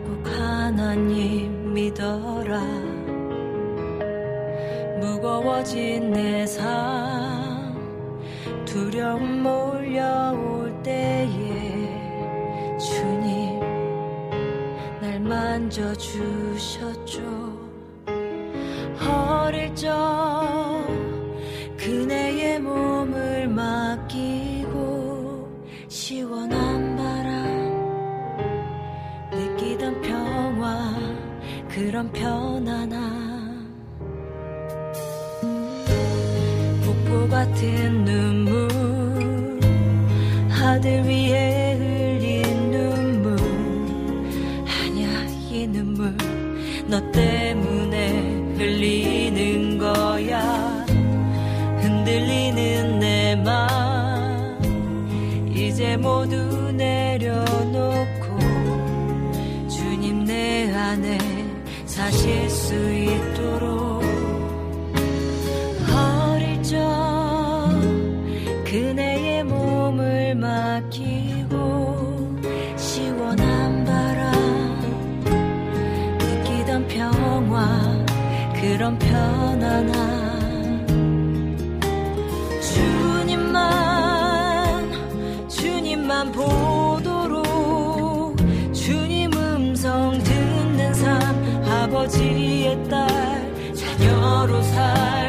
Speaker 8: 꼭 하나님 믿어라. 무거워진 내 삶 두려움 몰려올 때에 주님 날 만져주셨죠. 어릴 적 그런 편안함 폭포 같은 눈물 하늘 위에 흘린 눈물 아냐 이 눈물 너 때문에 흘리는 거야. 흔들리는 내 맘 이제 모두 내려놓고 주님 내 안에 하실 수 있도록 어릴 적 그네의 몸을 맡기고 시원한 바람 느끼던 평화 그런 편안함. 주님만 주님만 보 아버지의 딸 자녀로 살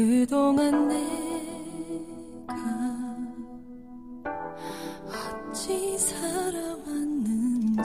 Speaker 12: 그동안 내가 어찌 살아왔는지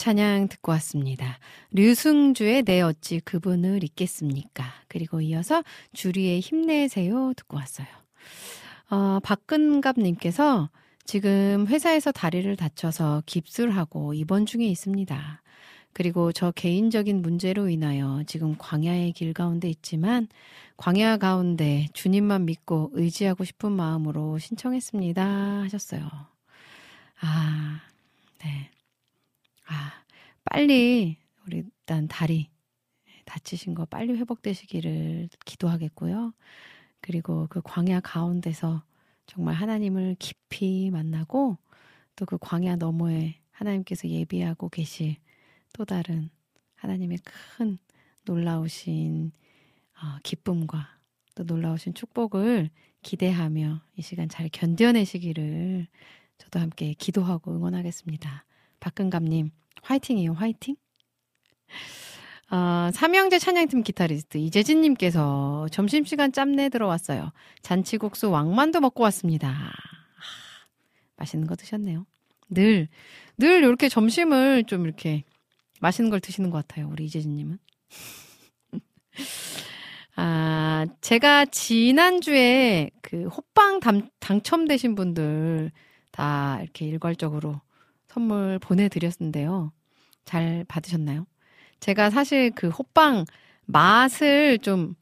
Speaker 1: 찬양 듣고 왔습니다. 류승주의 내 어찌 그분을 잊겠습니까? 그리고 이어서 주리의 힘내세요 듣고 왔어요. 어, 박근갑님께서 지금 회사에서 다리를 다쳐서 깁스를 하고 입원 중에 있습니다. 그리고 저 개인적인 문제로 인하여 지금 광야의 길 가운데 있지만 광야 가운데 주님만 믿고 의지하고 싶은 마음으로 신청했습니다 하셨어요. 아, 네. 아, 빨리 우리 일단 다리 다치신 거 빨리 회복되시기를 기도하겠고요. 그리고 그 광야 가운데서 정말 하나님을 깊이 만나고 또 그 광야 너머에 하나님께서 예비하고 계실 또 다른 하나님의 큰 놀라우신 어, 기쁨과 또 놀라우신 축복을 기대하며 이 시간 잘 견뎌내시기를 저도 함께 기도하고 응원하겠습니다. 박근감님 화이팅이에요, 화이팅. 어, 삼형제 찬양팀 기타리스트 이재진님께서 점심시간 짬내 들어왔어요. 잔치국수 왕만두 먹고 왔습니다. 아, 맛있는 거 드셨네요. 늘, 늘 이렇게 점심을 좀 이렇게 맛있는 걸 드시는 것 같아요. 우리 이재진님은. 아, 제가 지난주에 그 호빵 당, 당첨되신 분들 다 이렇게 일괄적으로 선물 보내드렸는데요. 잘 받으셨나요? 제가 사실 그 호빵 맛을 좀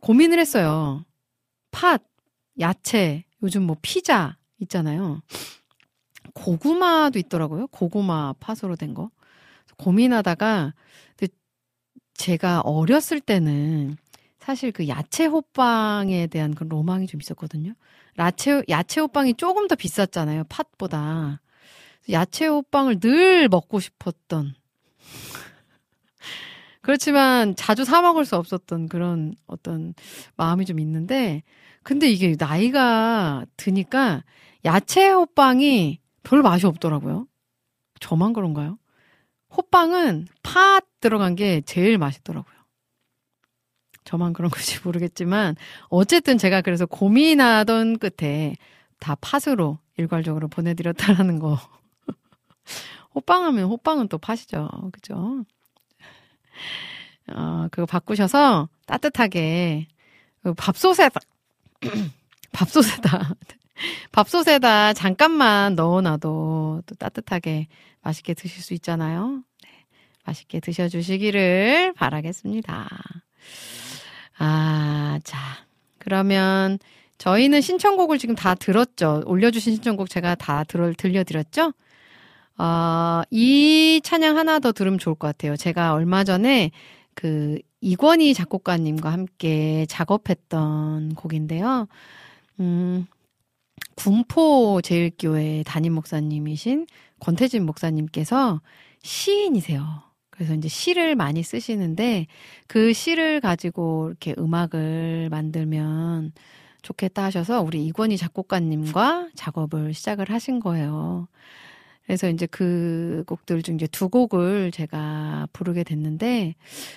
Speaker 1: 고민을 했어요. 팥, 야채, 요즘 뭐 피자 있잖아요. 고구마도 있더라고요. 고구마 팥으로 된 거. 고민하다가 제가 어렸을 때는 사실 그 야채 호빵에 대한 그런 로망이 좀 있었거든요. 야채 야채 호빵이 조금 더 비쌌잖아요. 팥보다. 야채 호빵을 늘 먹고 싶었던 그렇지만 자주 사 먹을 수 없었던 그런 어떤 마음이 좀 있는데 근데 이게 나이가 드니까 야채 호빵이 별 맛이 없더라고요. 저만 그런가요? 호빵은 팥 들어간 게 제일 맛있더라고요. 저만 그런 건지 모르겠지만 어쨌든 제가 그래서 고민하던 끝에 다 팥으로 일괄적으로 보내드렸다라는 거. 호빵 하면 호빵은 또 팥이죠. 그죠? 어, 그거 바꾸셔서 따뜻하게 그 밥솥에다 밥솥에다 밥솥에다 잠깐만 넣어놔도 또 따뜻하게 맛있게 드실 수 있잖아요. 네, 맛있게 드셔주시기를 바라겠습니다. 아, 자. 그러면 저희는 신청곡을 지금 다 들었죠. 올려주신 신청곡 제가 다 들, 들려드렸죠? 어, 이 찬양 하나 더 들으면 좋을 것 같아요. 제가 얼마 전에 그 이권희 작곡가님과 함께 작업했던 곡인데요. 음, 군포 제일교회 담임 목사님이신 권태진 목사님께서 시인이세요. 그래서 이제 시를 많이 쓰시는데 그 시를 가지고 이렇게 음악을 만들면 좋겠다 하셔서 우리 이권희 작곡가님과 작업을 시작을 하신 거예요. 그래서 이제 그 곡들 중 이제 두 곡을 제가 부르게 됐는데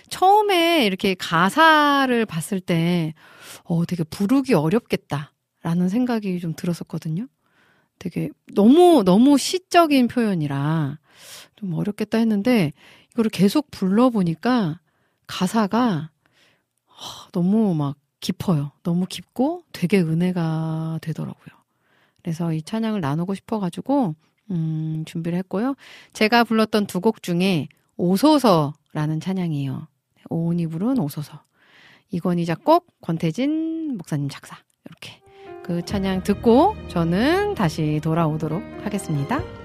Speaker 1: 처음에 이렇게 가사를 봤을 때 어, 되게 부르기 어렵겠다라는 생각이 좀 들었었거든요. 되게 너무 너무 시적인 표현이라 좀 어렵겠다 했는데 이거를 계속 불러보니까 가사가 너무 막 깊어요. 너무 깊고 되게 은혜가 되더라고요. 그래서 이 찬양을 나누고 싶어가지고 음, 준비를 했고요. 제가 불렀던 두 곡 중에 오소서라는 찬양이에요. 오은이 부른 오소서. 이건희 작곡, 권태진 목사님 작사. 이렇게 그 찬양 듣고 저는 다시 돌아오도록 하겠습니다.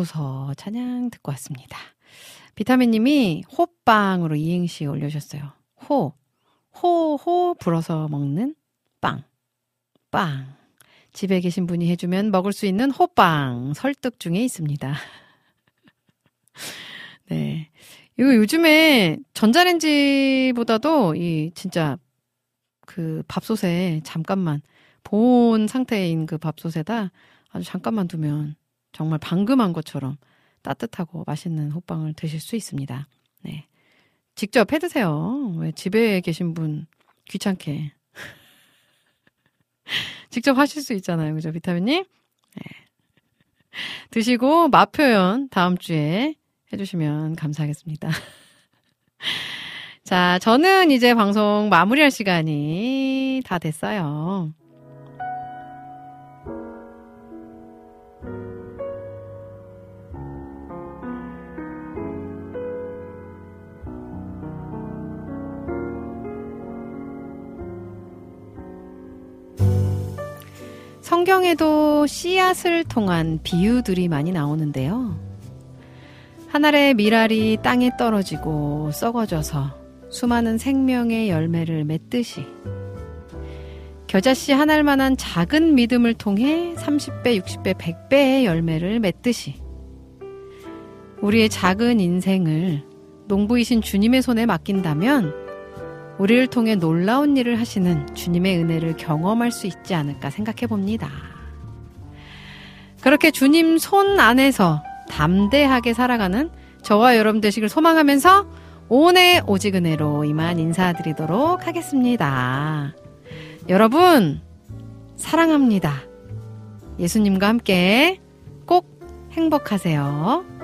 Speaker 13: 오소서
Speaker 1: 찬양 듣고 왔습니다. 비타민님이 호빵으로 이행시 올려주셨어요. 호, 호, 호 불어서 먹는 빵, 빵. 집에 계신 분이 해주면 먹을 수 있는 호빵 설득 중에 있습니다. 네. 이거 요즘에 전자레인지보다도 이 진짜 그 밥솥에 잠깐만 본 상태인 그 밥솥에다 아주 잠깐만 두면 정말 방금 한 것처럼 따뜻하고 맛있는 호빵을 드실 수 있습니다. 네. 직접 해 드세요. 왜 집에 계신 분 귀찮게. 직접 하실 수 있잖아요. 그죠, 비타민님? 네. 드시고 맛 표현 다음 주에 해주시면 감사하겠습니다. 자, 저는 이제 방송 마무리할 시간이 다 됐어요. 성경에도 씨앗을 통한 비유들이 많이 나오는데요. 하늘의 밀알이 땅에 떨어지고 썩어져서 수많은 생명의 열매를 맺듯이 겨자씨 하나만한 작은 믿음을 통해 30배, 60배, 100배의 열매를 맺듯이 우리의 작은 인생을 농부이신 주님의 손에 맡긴다면 우리를 통해 놀라운 일을 하시는 주님의 은혜를 경험할 수 있지 않을까 생각해 봅니다. 그렇게 주님 손 안에서 담대하게 살아가는 저와 여러분 되시길 소망하면서 오늘 오직 은혜로 이만 인사드리도록 하겠습니다. 여러분, 사랑합니다. 예수님과 함께 꼭 행복하세요.